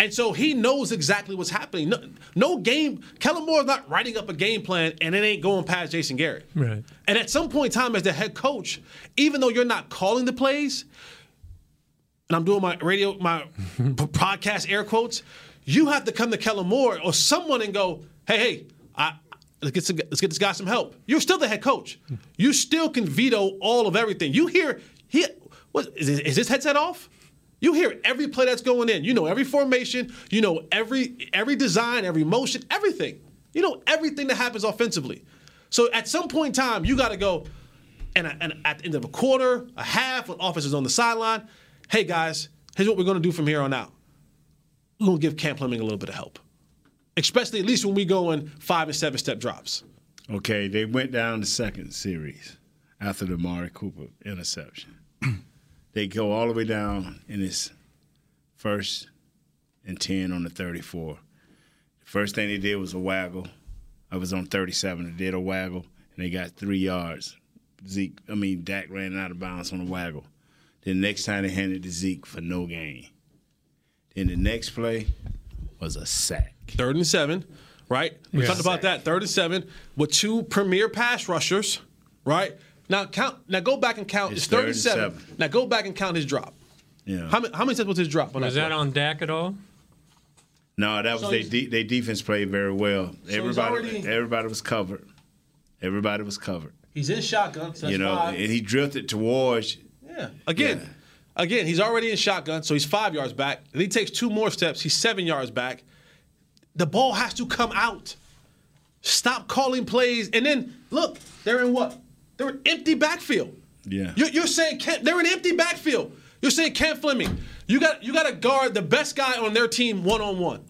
And so he knows exactly what's happening. No, no game. Kellen Moore's not writing up a game plan and it ain't going past Jason Garrett. Right. And at some point in time, as the head coach, even though you're not calling the plays, and I'm doing my radio, my podcast air quotes, you have to come to Kellen Moore or someone and go, hey, hey, I, let's get some, let's get this guy some help. You're still the head coach. You still can veto all of everything. You hear, he, what is, is this headset off? You hear every play that's going in. You know every formation. You know every every design, every motion, everything. You know everything that happens offensively. So at some point in time, you got to go, and, and at the end of a quarter, a half, when offense is on the sideline, hey guys, here's what we're going to do from here on out. We're going to give Cam Fleming a little bit of help, especially at least when we go in five and seven step drops. Okay, they went down the second series after the Mari Cooper interception. they go all the way down in this first and 10 on the 34. The first thing they did was a waggle. I was on 37. They did a waggle, and they got three yards. Zeke, I mean, Dak ran out of bounds on the waggle. Then next time they handed to Zeke for no gain. Then the next play was a sack. Third and seven, right? We Yeah. talked about that. Third and seven with two premier pass rushers, right? Now count. Now go back and count. It's It's, third, third and and seven. seven. Now go back and count his drop. Yeah. How many? How many steps was his drop on Was that? that on Dak at all? No, that was So they. De- they defense played very well. he's everybody, already- everybody was covered. Everybody was covered. He's in shotgun. So that's you know, five. and he drifted towards. Yeah. Again, again, he's already in shotgun, so he's five yards back. And he takes two more steps. He's seven yards back. The ball has to come out. Stop calling plays, and then look, they're in what? They're in empty backfield. Yeah. You're, you're saying Ken, they're in empty backfield. You're saying Cam Fleming, You got you got to guard the best guy on their team one on one.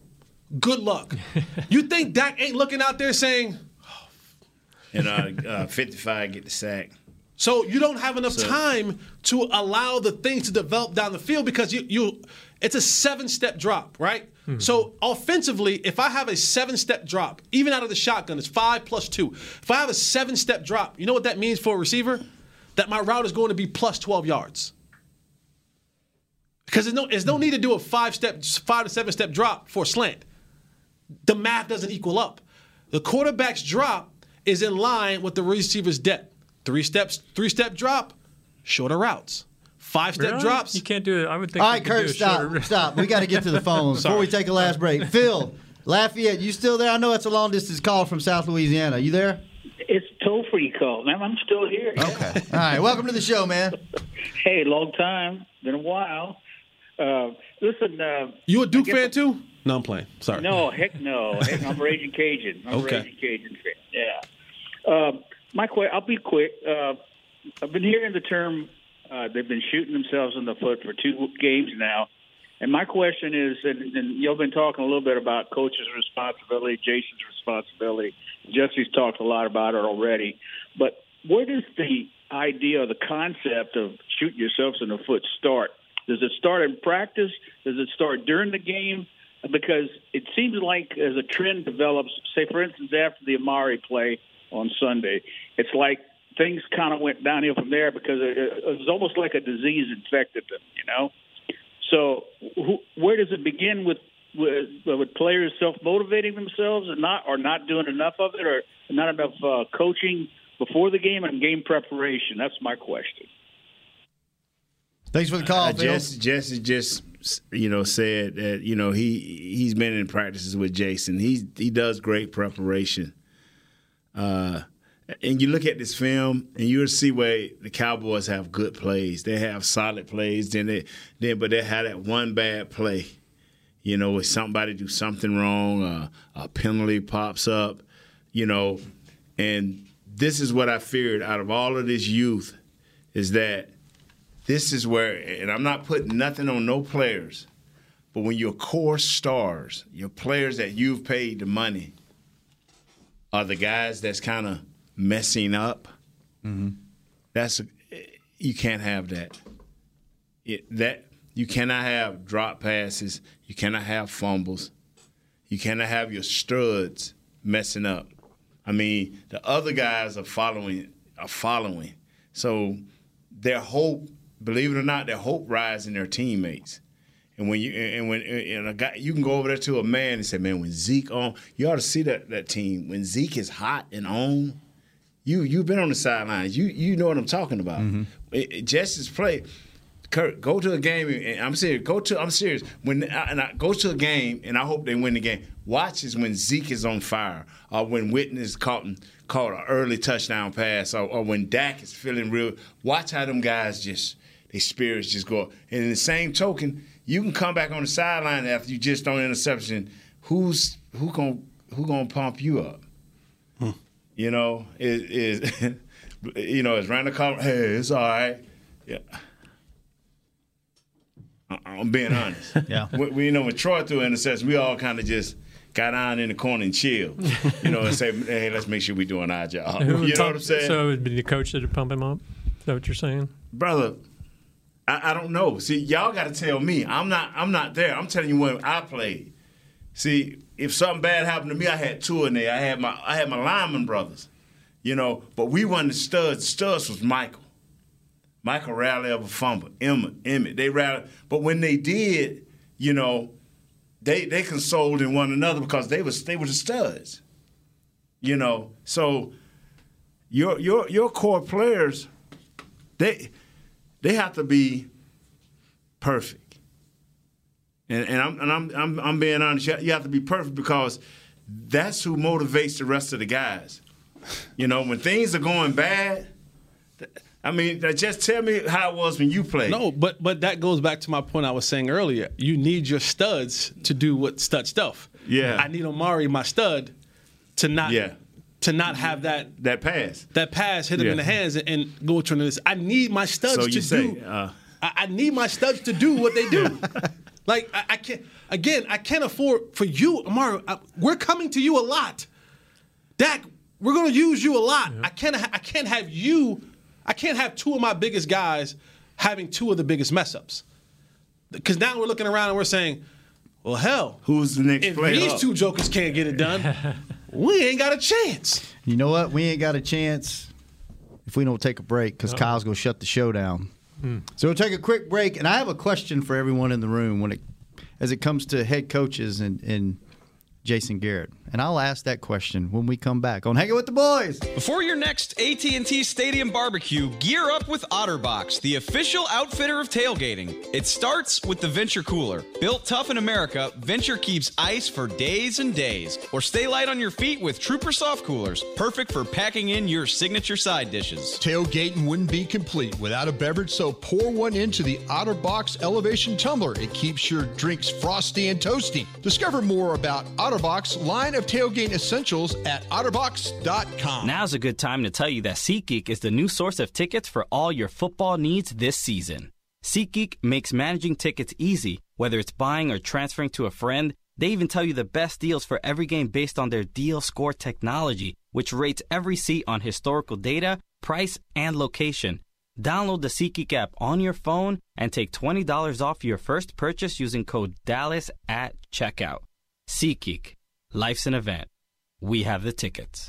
Good luck. you think Dak ain't looking out there saying, And uh, uh, 55 get the sack. So you don't have enough So- time to allow the thing to develop down the field because you you it's a seven step drop, right? Hmm. So offensively, if I have a seven step drop, even out of the shotgun, it's five plus two. If I have a seven step drop, you know what that means for a receiver? That my route is going to be plus twelve yards. Because there's no there's no hmm. need to do a five step five to seven step drop for a slant. The math doesn't equal up. The quarterback's drop is in line with the receiver's depth. Three steps, three step drop, shorter routes. Five step Really? drops. You can't do it. I would think. All you right, could Kurt, stop. shorter- Stop. We got to get to the phones before we take a last break. Phil, Lafayette, you still there? I know it's a long distance call from South Louisiana. You there? It's toll free call, man. I'm still here. Okay. All right. Welcome to the show, man. Hey, long time. Been a while. Uh, listen. Uh, You a Duke I guess- fan too? No, I'm playing. Sorry. No, heck no. Heck, I'm Raging Cajun. I'm Okay. Raging Cajun fan. Yeah. Um, my que- I'll be quick. Uh, I've been hearing the term. Uh, they've been shooting themselves in the foot for two games now. And my question is, and, and you've been talking a little bit about coach's responsibility, Jason's responsibility. Jesse's talked a lot about it already. But where does the idea or the concept of shooting yourselves in the foot start? Does it start in practice? Does it start during the game? Because it seems like as a trend develops, say for instance after the Amari play on Sunday, it's like things kind of went downhill from there because it, it was almost like a disease infected them, you know. So who, where does it begin with with, with players self motivating themselves and not or not doing enough of it or not enough uh, coaching before the game and game preparation? That's my question. Thanks for the call, Uh, Phil. Jesse, Jesse just you know said that you know he he's been in practices with Jason. He he does great preparation. Uh, and you look at this film, and you'll see where the Cowboys have good plays. They have solid plays. Then they then but they had that one bad play. You know, if somebody do something wrong, uh, a penalty pops up. You know, and this is what I feared out of all of this youth is that this is where, and I'm not putting nothing on no players, but when your core stars, your players that you've paid the money, are the guys that's kind of messing up. Mm-hmm. That's you can't have that. It, that you cannot have drop passes. You cannot have fumbles. You cannot have your studs messing up. I mean, the other guys are following are following. So their hope, believe it or not, their hope rides in their teammates. And when you and when and a guy, you can go over there to a man and say, "Man, when Zeke on, you ought to see that that team. When Zeke is hot and on, you you've been on the sidelines. You you know what I'm talking about. Mm-hmm. It, it- Jesse's play. Kurt, go to a game and I'm serious. Go to I'm serious. When and I go to a game and I hope they win the game. Watch is when Zeke is on fire, or when Witten is caught caught an early touchdown pass, or, or when Dak is feeling real. Watch how them guys just their spirits just go. And in the same token, you can come back on the sideline after you just throw an interception. Who's who gonna who gonna pump you up? Hmm. You know, is is you know, is Randall Cobb, hey, it's all right. Yeah. I- I'm being honest. Yeah. We, we you know when Troy threw an interception, we all kind of just got on in the corner and chill, You know, and say, hey, let's make sure we're doing our job. You know pump- what I'm saying? So it would be the coach that would pump him up. Is that what you're saying? brother I, I don't know. See y'all got to tell me. I'm not i'm not there. I'm telling you when i played. See if something bad happened to me i had two in there. I had my i had my lineman brothers you know but we wasn't the studs. Studs was michael. Michael rarely ever fumbled emmett emmett. They rarely but when they did you know they they consoled in one another because they was they were the studs you know. So your your your core players they they have to be perfect. And, and I'm and I'm, I'm I'm being honest. You you have to be perfect because that's who motivates the rest of the guys. You know, when things are going bad, I mean, just tell me how it was when you played. No, but but that goes back to my point I was saying earlier. You need your studs to do what stud stuff. Yeah. I need Amari, my stud, to not Yeah. To not have that that pass that pass hit him Yeah. in the hands and, and go to this. I need my studs So to say, do uh, I, I need my studs to do what they do. like I, I can't. Again, I can't afford for you, Amari. I, we're coming to you a lot. Dak, we're going to use you a lot. I can't. I can't have you. I can't have two of my biggest guys having two of the biggest mess ups. Because now we're looking around and we're saying, well, hell, who's the next if player these up? two jokers can't get it done, we ain't got a chance. You know what? We ain't got a chance if we don't take a break because Kyle's going to shut the show down. Hmm. So we'll take a quick break, and I have a question for everyone in the room when it, as it comes to head coaches and, and Jason Garrett, and I'll ask that question when we come back on Hanging with the Boys. Before your next AT&T Stadium barbecue, gear up with OtterBox, the official outfitter of tailgating. It starts with the Venture Cooler. Built tough in America, Venture keeps ice for days and days. Or stay light on your feet with Trooper Soft Coolers, perfect for packing in your signature side dishes. Tailgating wouldn't be complete without a beverage, so pour one into the OtterBox Elevation Tumbler. It keeps your drinks frosty and toasty. Discover more about OtterBox line of tailgate essentials at OtterBox.com. Now's a good time to tell you that SeatGeek is the new source of tickets for all your football needs this season. SeatGeek makes managing tickets easy, whether it's buying or transferring to a friend. They even tell you the best deals for every game based on their deal score technology, which rates every seat on historical data, price, and location. Download the SeatGeek app on your phone and take $20 off your first purchase using code DALLAS at checkout. SeatGeek. Life's an event. We have the tickets.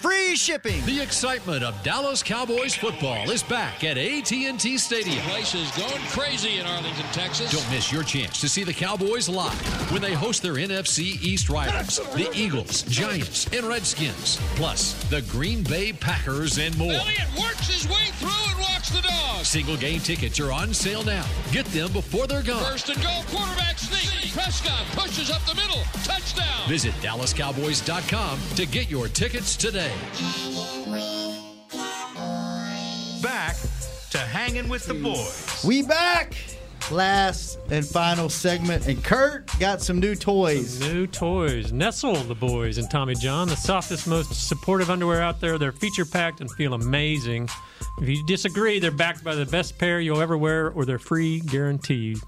free shipping. The excitement of Dallas Cowboys football is back at AT&T Stadium. The Place is going crazy in Arlington, Texas. Don't miss your chance to see the Cowboys live when they host their NFC East rivals, the Eagles, Giants, and Redskins, plus the Green Bay Packers and more. Elliott works his way through and walks the dog. Single game tickets are on sale now. Get them before they're gone. First and goal, quarterback sneak. Prescott pushes up the middle. Touchdown. Visit DallasCowboys.com to get your tickets today. Back to hanging with the boys. We back. Last and final segment, and Kurt got some new toys. New toys. Nestle the boys and Tommy John, the softest, most supportive underwear out there. They're feature packed and feel amazing. If you disagree, they're backed by the best pair you'll ever wear or they're free guaranteed.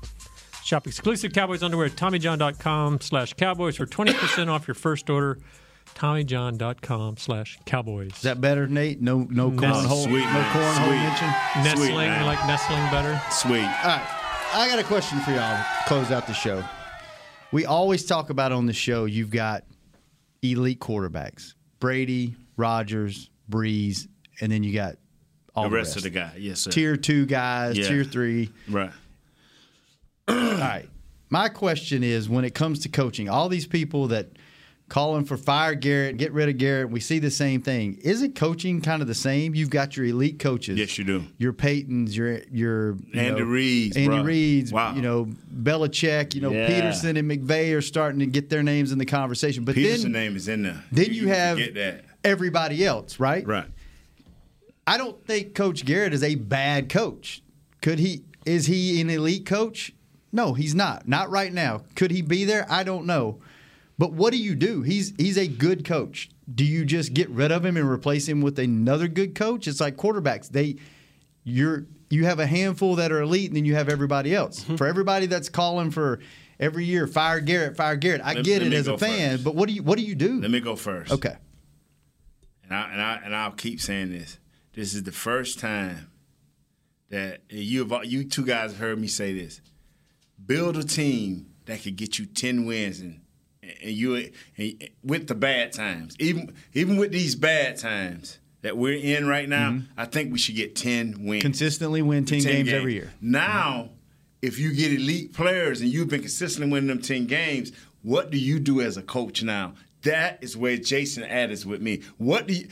Shop exclusive Cowboys underwear at TommyJohn.com slash Cowboys for 20% off your first order. TommyJohn.com slash Cowboys. Is that better, Nate? No, no cornhole, Sweet, no cornhole Sweet. mention. Nestling, Sweet, you like nestling better? Sweet. All right, I got a question for y'all. Close out the show. We always talk about on the show. You've got elite quarterbacks: Brady, Rodgers, Brees, and then you got all the the rest, of the guy. Yes, sir. tier two guys, Yeah. tier three. Right. All right. My question is when it comes to coaching, all these people that calling for fire Garrett, get rid of Garrett, we see the same thing. Isn't coaching kind of the same? You've got your elite coaches. Yes, you do. Your Paytons, your your you Andy know, Reid's, Andy bro. Reid's, Wow. you know, Belichick, you know, Yeah. Pederson and McVay are starting to get their names in the conversation. But Pederson then name is in there. then you have get that. everybody else, right? Right. I don't think Coach Garrett is a bad coach. Could he? Is he an elite coach? No, he's not. Not right now. Could he be there? I don't know. But what do you do? He's he's a good coach. Do you just get rid of him and replace him with another good coach? It's like quarterbacks. They you're you have a handful that are elite, and then you have everybody else. Mm-hmm. For everybody that's calling for every year, fire Garrett, fire Garrett. I Let- get let it as a fan, first. but what do you what do you do? Let me go first. Okay. And I and I and I'll keep saying this. This is the first time that you have you two guys have heard me say this. Build a team that could get you ten wins and and you and with the bad times. Even even with these bad times that we're in right now, mm-hmm. I think we should get ten wins. Consistently win 10 games every year. Now, if you get elite players and you've been consistently winning them 10 games, what do you do as a coach now? That is where Jason added with me. What do you,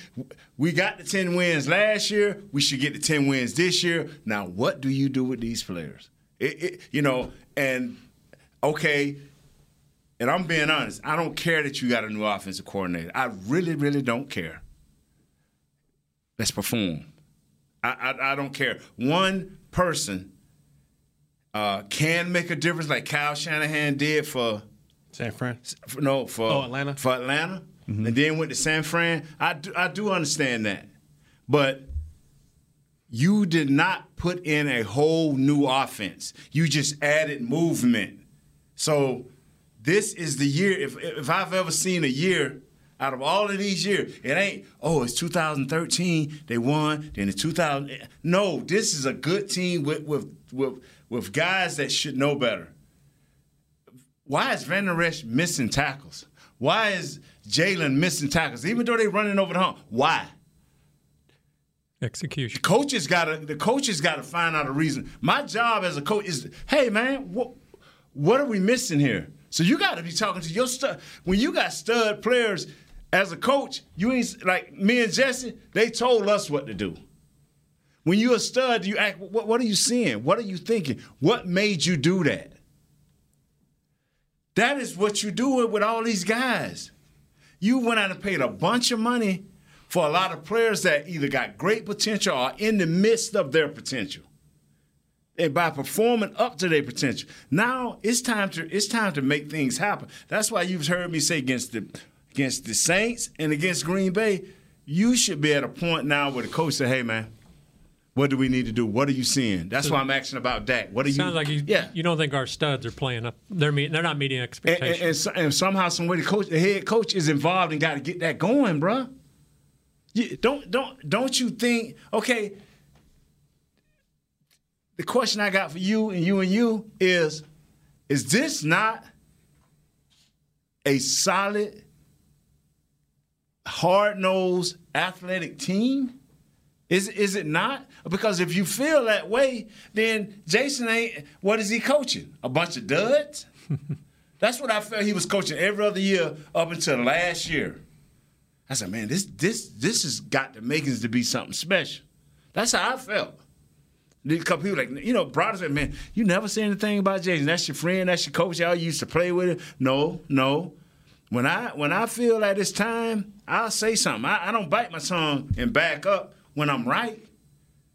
we got the 10 wins last year? We should get the 10 wins this year. Now, what do you do with these players? It, it, you know, and okay, and I'm being honest. I don't care that you got a new offensive coordinator. I really, really don't care. Let's perform. I, I, I don't care. One person uh, can make a difference, like Kyle Shanahan did for San Fran. For, no, for Oh, Atlanta. For Atlanta, and then went to San Fran. I do, I do understand that, but you did not put in a whole new offense. You just added movement. So this is the year. If if I've ever seen a year out of all of these years, it ain't. Oh, it's 2013. They won. Then it's 2000. No, this is a good team with with with with guys that should know better. Why is Vander Esch missing tackles? Why is Jaylon missing tackles? Even though they're running over the hump, why? Execution. The coaches gotta the coaches gotta find out a reason. My job as a coach is, hey man, what what are we missing here? So you gotta be talking to your stud. When you got stud players as a coach, you ain't like me and Jesse. They told us what to do. When you're a stud, you act. What, what are you seeing? What are you thinking? What made you do that? That is what you do with all these guys. You went out and paid a bunch of money for a lot of players that either got great potential or in the midst of their potential. And by performing up to their potential, now it's time to it's time to make things happen. That's why you've heard me say against the against the Saints and against Green Bay, you should be at a point now where the coach say, "Hey, man, what do we need to do? What are you seeing?" That's So- why I'm asking about Dak. What are you? Sounds like you, yeah. you don't think our studs are playing up. They're meet, they're not meeting And, expectations. and, and, so- and somehow, some way, the coach, the head coach, is involved and got to get that going, bruh. You, don't don't don't you think? Okay. The question I got for you and you and you is: Is this not a solid, hard nosed, athletic team? Is is it not? Because if you feel that way, then Jason ain't. What is he coaching? A bunch of duds. That's what I felt he was coaching every other year up until last year. I said, man, this this this has got the makings to be something special. That's how I felt. A couple people like, you know, said, man, you never say anything about Jason. That's your friend, that's your coach, y'all used to play with him. No, no. When I when I feel that it's time, I'll say something. I, I don't bite my tongue and back up when I'm right.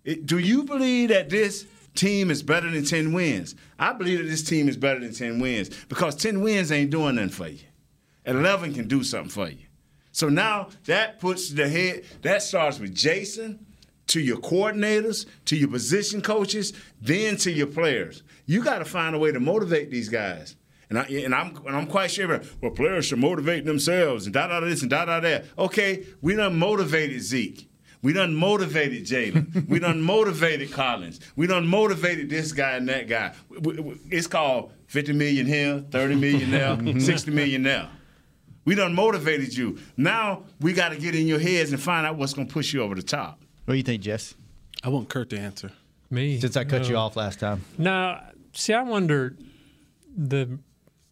It- do you believe that this team is better than 10 wins? I believe that this team is better than 10 wins because 10 wins ain't doing nothing for you. 11 can do something for you. So now that puts the head, that starts with Jason, to your coordinators, to your position coaches, then to your players. You got to find a way to motivate these guys. And, I, and I'm and I'm quite sure. Well, players should motivate themselves and da da this and da da that. Okay, we done motivated Zeke. We done motivated Jaylon. we done motivated Collins. We done motivated this guy and that guy. It's called 50 million here, 30 million there, 60 million there. We done motivated you. Now we got to get in your heads and find out what's going to push you over the top. What do you think, Jess? I want Kurt to answer. Me. Since I cut No. you off last time. No, see, I wonder the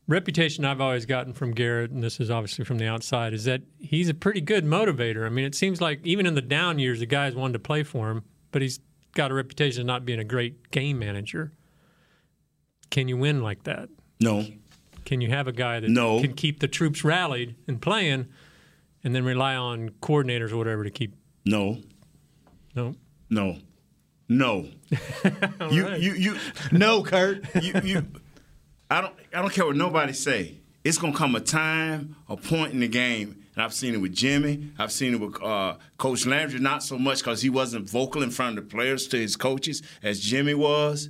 reputation I've always gotten from Garrett, and this is obviously from the outside, is that he's a pretty good motivator. I mean, it seems like even in the down years, the guys wanted to play for him, but he's got a reputation of not being a great game manager. Can you win like that? No. Can you have a guy that No. can keep the troops rallied and playing, and then rely on coordinators or whatever to keep? No. No. No. No. you, you you No, Kurt. you you I don't I don't care what nobody say. It's gonna come a time, a point in the game, and I've seen it with Jimmy. I've seen it with uh, Coach Landry, not so much because he wasn't vocal in front of the players to his coaches as Jimmy was.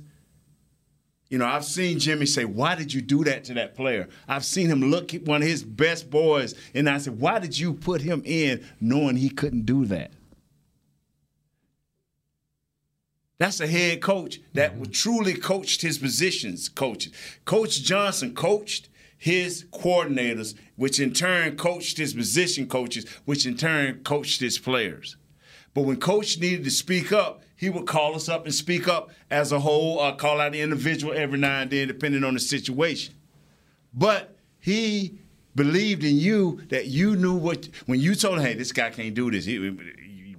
You know, I've seen Jimmy say, "Why did you do that to that player?" I've seen him look at one of his best boys, and I said, "Why did you put him in, knowing he couldn't do that?" That's a head coach that Mm-hmm. truly coached his positions. Coaches, Coach Johnson coached his coordinators, which in turn coached his position coaches, which in turn coached his players. But when coach needed to speak up, he would call us up and speak up as a whole, or call out the individual every now and then, depending on the situation. But he believed in you that you knew what when you told him, "Hey, this guy can't do this." He,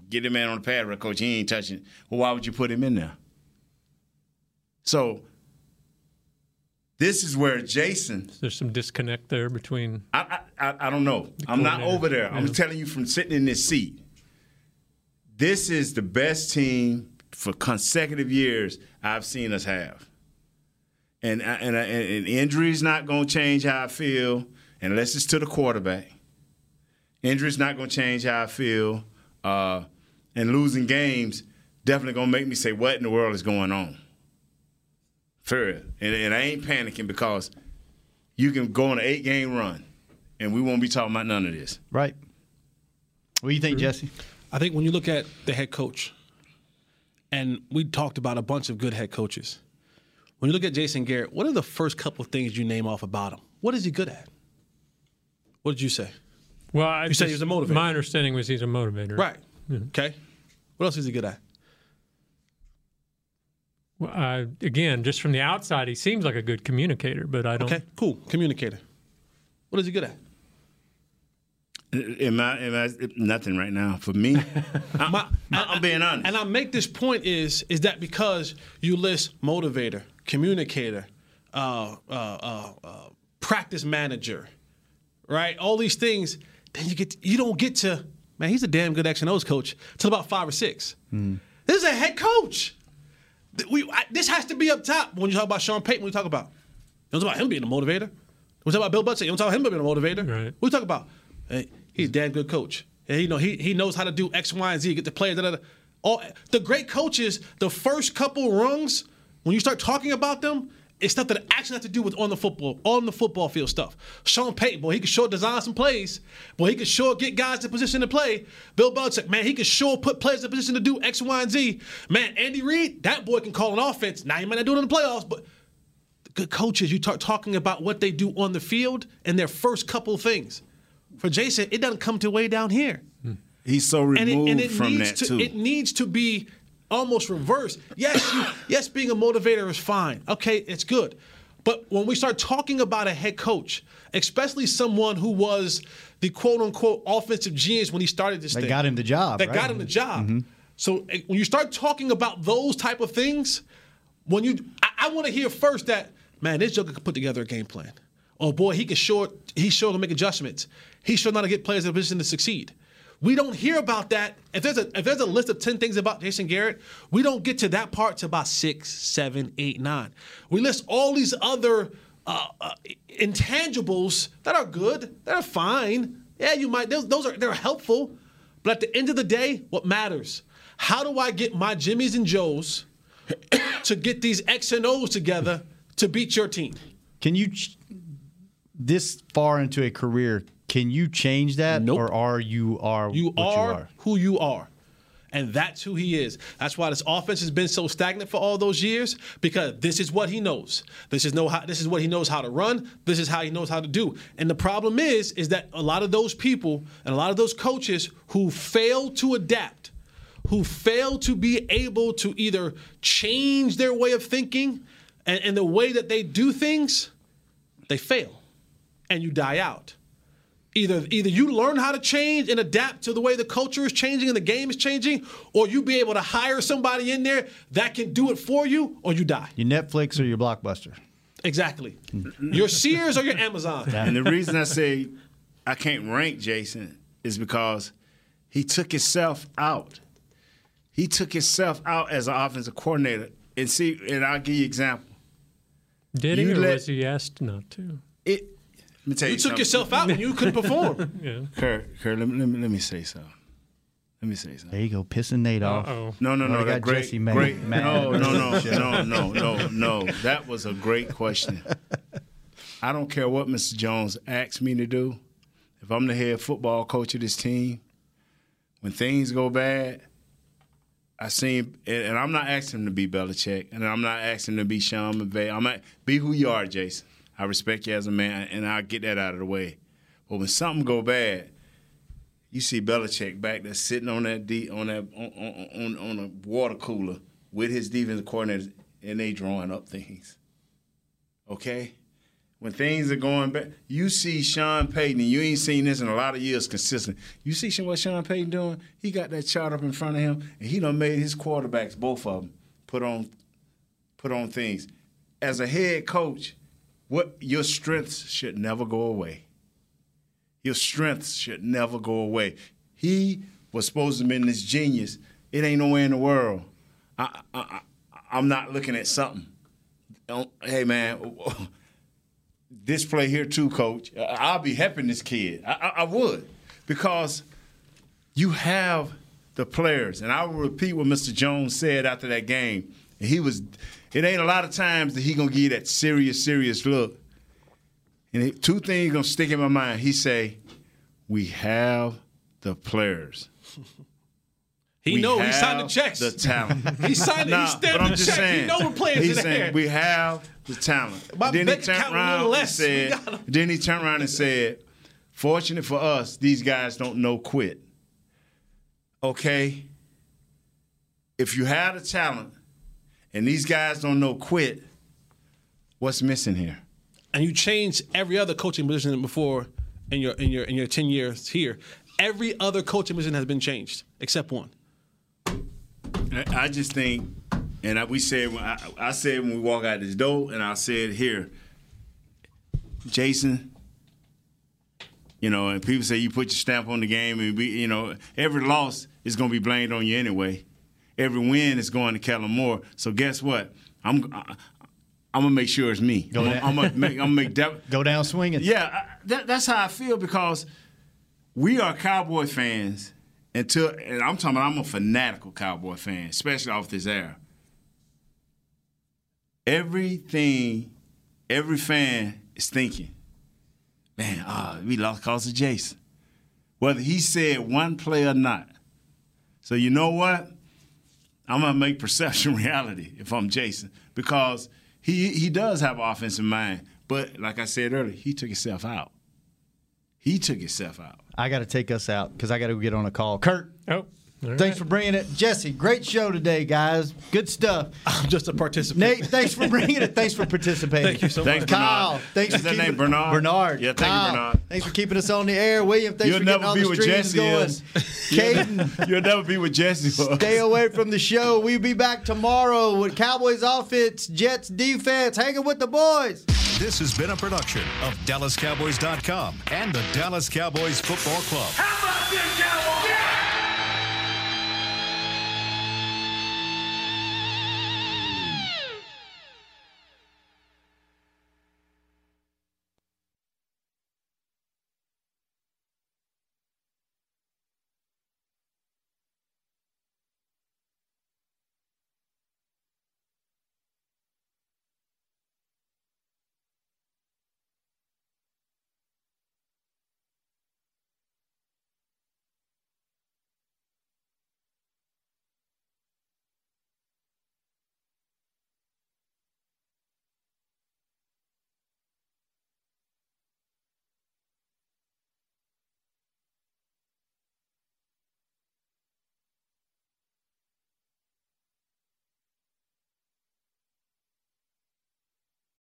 get the man on the pad, coach. He ain't touching. Well, why would you put him in there? So This is where Jason. There's some disconnect there between. I I, I, don't know. I'm not over there. I'm telling you from sitting in this seat. This is the best team for consecutive years I've seen us have. And and I- and injury's not going to change how I feel unless it's to the quarterback. Injury's not going to change how I feel. Uh, and losing games definitely going to make me say, "What in the world is going on?" For real. And, and I ain't panicking because you can go on an eight game run and we won't be talking about none of this. Right. What do you think, Jesse? I think when you look at the head coach, and we talked about a bunch of good head coaches. When you look at Jason Garrett, what are the first couple of things you name off about him? What is he good at? What did you say? Well, I You said he was a motivator. My understanding was he's a motivator. Right. Okay. What else is he good at? Well, I, again, just from the outside, he seems like a good communicator, but I don't. Okay, cool. Communicator. What is he good at? Am I, am I nothing right now for me? I, am being honest. And I make this point is is that because you list motivator, communicator, uh, uh, uh, uh, practice manager, right? All these things, then you get you don't get to man. He's a damn good X and O's coach till about five or six. This is a head coach. We, I, this has to be up top when you talk about Sean Payton. We talk about. Don't talk about him being a motivator. We talk about Bill Belichick. You don't talk about him being a motivator. Right. We talk about. Hey, he's a damn good coach. And he know he he knows how to do X, Y, and Z. Get the players. Da, da, da. All the great coaches. The first couple rungs when you start talking about them. It's stuff that actually has to do with on the football, on the football field stuff. Sean Payton, boy, he could sure design some plays. Boy, he could sure get guys in position to play. Bill Belichick, man, he could sure put players in position to do X, Y, and Z. Man, Andy Reid, that boy can call an offense. Now he might not do it in the playoffs, but good coaches, you start talking about what they do on the field and their first couple things. For Jason, it doesn't come to way down here. Hmm. He's so removed and it, and it from needs that to, too. It needs to be almost reversed. Yes, you, yes, being a motivator is fine. Okay, it's good. But when we start talking about a head coach, especially someone who was the quote unquote offensive genius when he started this That thing, got him the job, that right? got him the job. Mhm. So eh, when you start talking about those type of things, when you, I, I want to hear first that man, this joker could put together a game plan. Oh boy, he can sure he's sure to make adjustments. He's sure not to get players in a position to succeed. We don't hear about that. If there's a if there's a list of ten things about Jason Garrett, we don't get to that part to about six, seven, eight, nine. We list all these other uh, uh, intangibles that are good, that are fine. Yeah, you might those, those are they're helpful, but at the end of the day, what matters? How do I get my Jimmys and Joes to get these X and O's together to beat your team? Can you, ch- this far into a career, can you change that, or are you are You what are, you are? who you are. And that's who he is. That's why this offense has been so stagnant for all those years because this is what he knows. This is no how this is what he knows how to run. This is how he knows how to do. And the problem is is that a lot of those people and a lot of those coaches who fail to adapt, who fail to be able to either change their way of thinking and, and the way that they do things, they fail. And you die out either either you learn how to change and adapt to the way the culture is changing and the game is changing, or you be able to hire somebody in there that can do it for you, or you die. Your Netflix or your Blockbuster? Exactly. Mm-hmm. Your Sears or your Amazon. And the reason I say I can't rank Jason is because he took himself out. He took himself out as an offensive coordinator. And see, and I'll give you an example. Did he, You or let- was he asked not to? It. Let me tell you, You took something. yourself out when you couldn't perform. yeah. Kurt, Kurt, let me, let me let me say something. Let me say something. There you go, pissing Nate off. Uh-oh. No, no, no. Already That got great, Jesse mad- great. mad. No, no, no, no, no, no, no. That was a great question. I don't care what Mr. Jones asks me to do. If I'm the head football coach of this team, when things go bad, I seen, and and I'm not asking him to be Belichick, and I'm not asking him to be Sean McVay. I'm not be who you are, Jason. I respect you as a man, and I'll get that out of the way. But when something go bad, you see Belichick back there sitting on that de- on that on, on, on, a water cooler with his defensive coordinators, and they drawing up things. Okay, when things are going bad, you see Sean Payton, and you ain't seen this in a lot of years consistent. You see what Sean Payton doing? He got that chart up in front of him, and he done made his quarterbacks, both of them, put on put on things. As a head coach, what your strengths should never go away. Your strengths should never go away. He was supposed to been this genius. It ain't nowhere in the world. I, I, I, I'm not looking at something. Don't- Hey man, this play here too, coach. I'll be helping this kid. I, I, I would because you have the players, and I will repeat what Mr. Jones said after that game. He was. It ain't a lot of times that he gonna give you that serious, serious look. And it, two things gonna stick in my mind. He say, "We have the players." He We know he signed the checks. The talent. He signed it. He Nah, stamped the just check. He know we're playing He's in saying we have the talent. My then he turned around and said. Then he turned around and said, "Fortunate for us, these guys don't know quit." Okay. If you have the talent, and these guys don't know quit, what's missing here? and you changed every other coaching position before in your in your in your ten years here. Every other coaching position has been changed except one. I just think, and I, we said, when I, I said when we walk out this door, and I said here, Jason. You know, and people say you put your stamp on the game, and we, you know, every loss is going to be blamed on you anyway. Every win is going to Kellen Moore. So guess what? I'm, I, I'm gonna make sure it's me. Go I'm, down. I'm gonna make, I'm gonna make that. Go down swinging. Yeah, I, that, that's how I feel because we are Cowboy fans until, and I'm talking about I'm a fanatical Cowboy fan, especially off this era. Everything, every fan is thinking, man, ah, we lost cause of Jason. Whether he said one play or not. So you know what? I'm gonna make perception reality if I'm Jason because he he does have offensive mind, but like I said earlier, he took himself out. He took himself out. I got to take us out because I got to get on a call. Kurt. Oh. Thanks for bringing it. Jesse, great show today, guys. Good stuff. I'm just a participant. Nate, thanks for bringing it. Thanks for participating. Thank you so Thanks, much. Kyle, Bernard. thanks Is for that keeping name Bernard? Bernard. Yeah, thank you, Kyle, Bernard. Thanks for keeping us on the air. William, thanks You'll for never getting all be the streams Jesse going. Caden, You'll never be with Jesse. was. stay away from the show. We'll be back tomorrow with Cowboys offense, Jets defense, hanging with the boys. This has been a production of DallasCowboys.com and the Dallas Cowboys Football Club. How about this, Cowboys?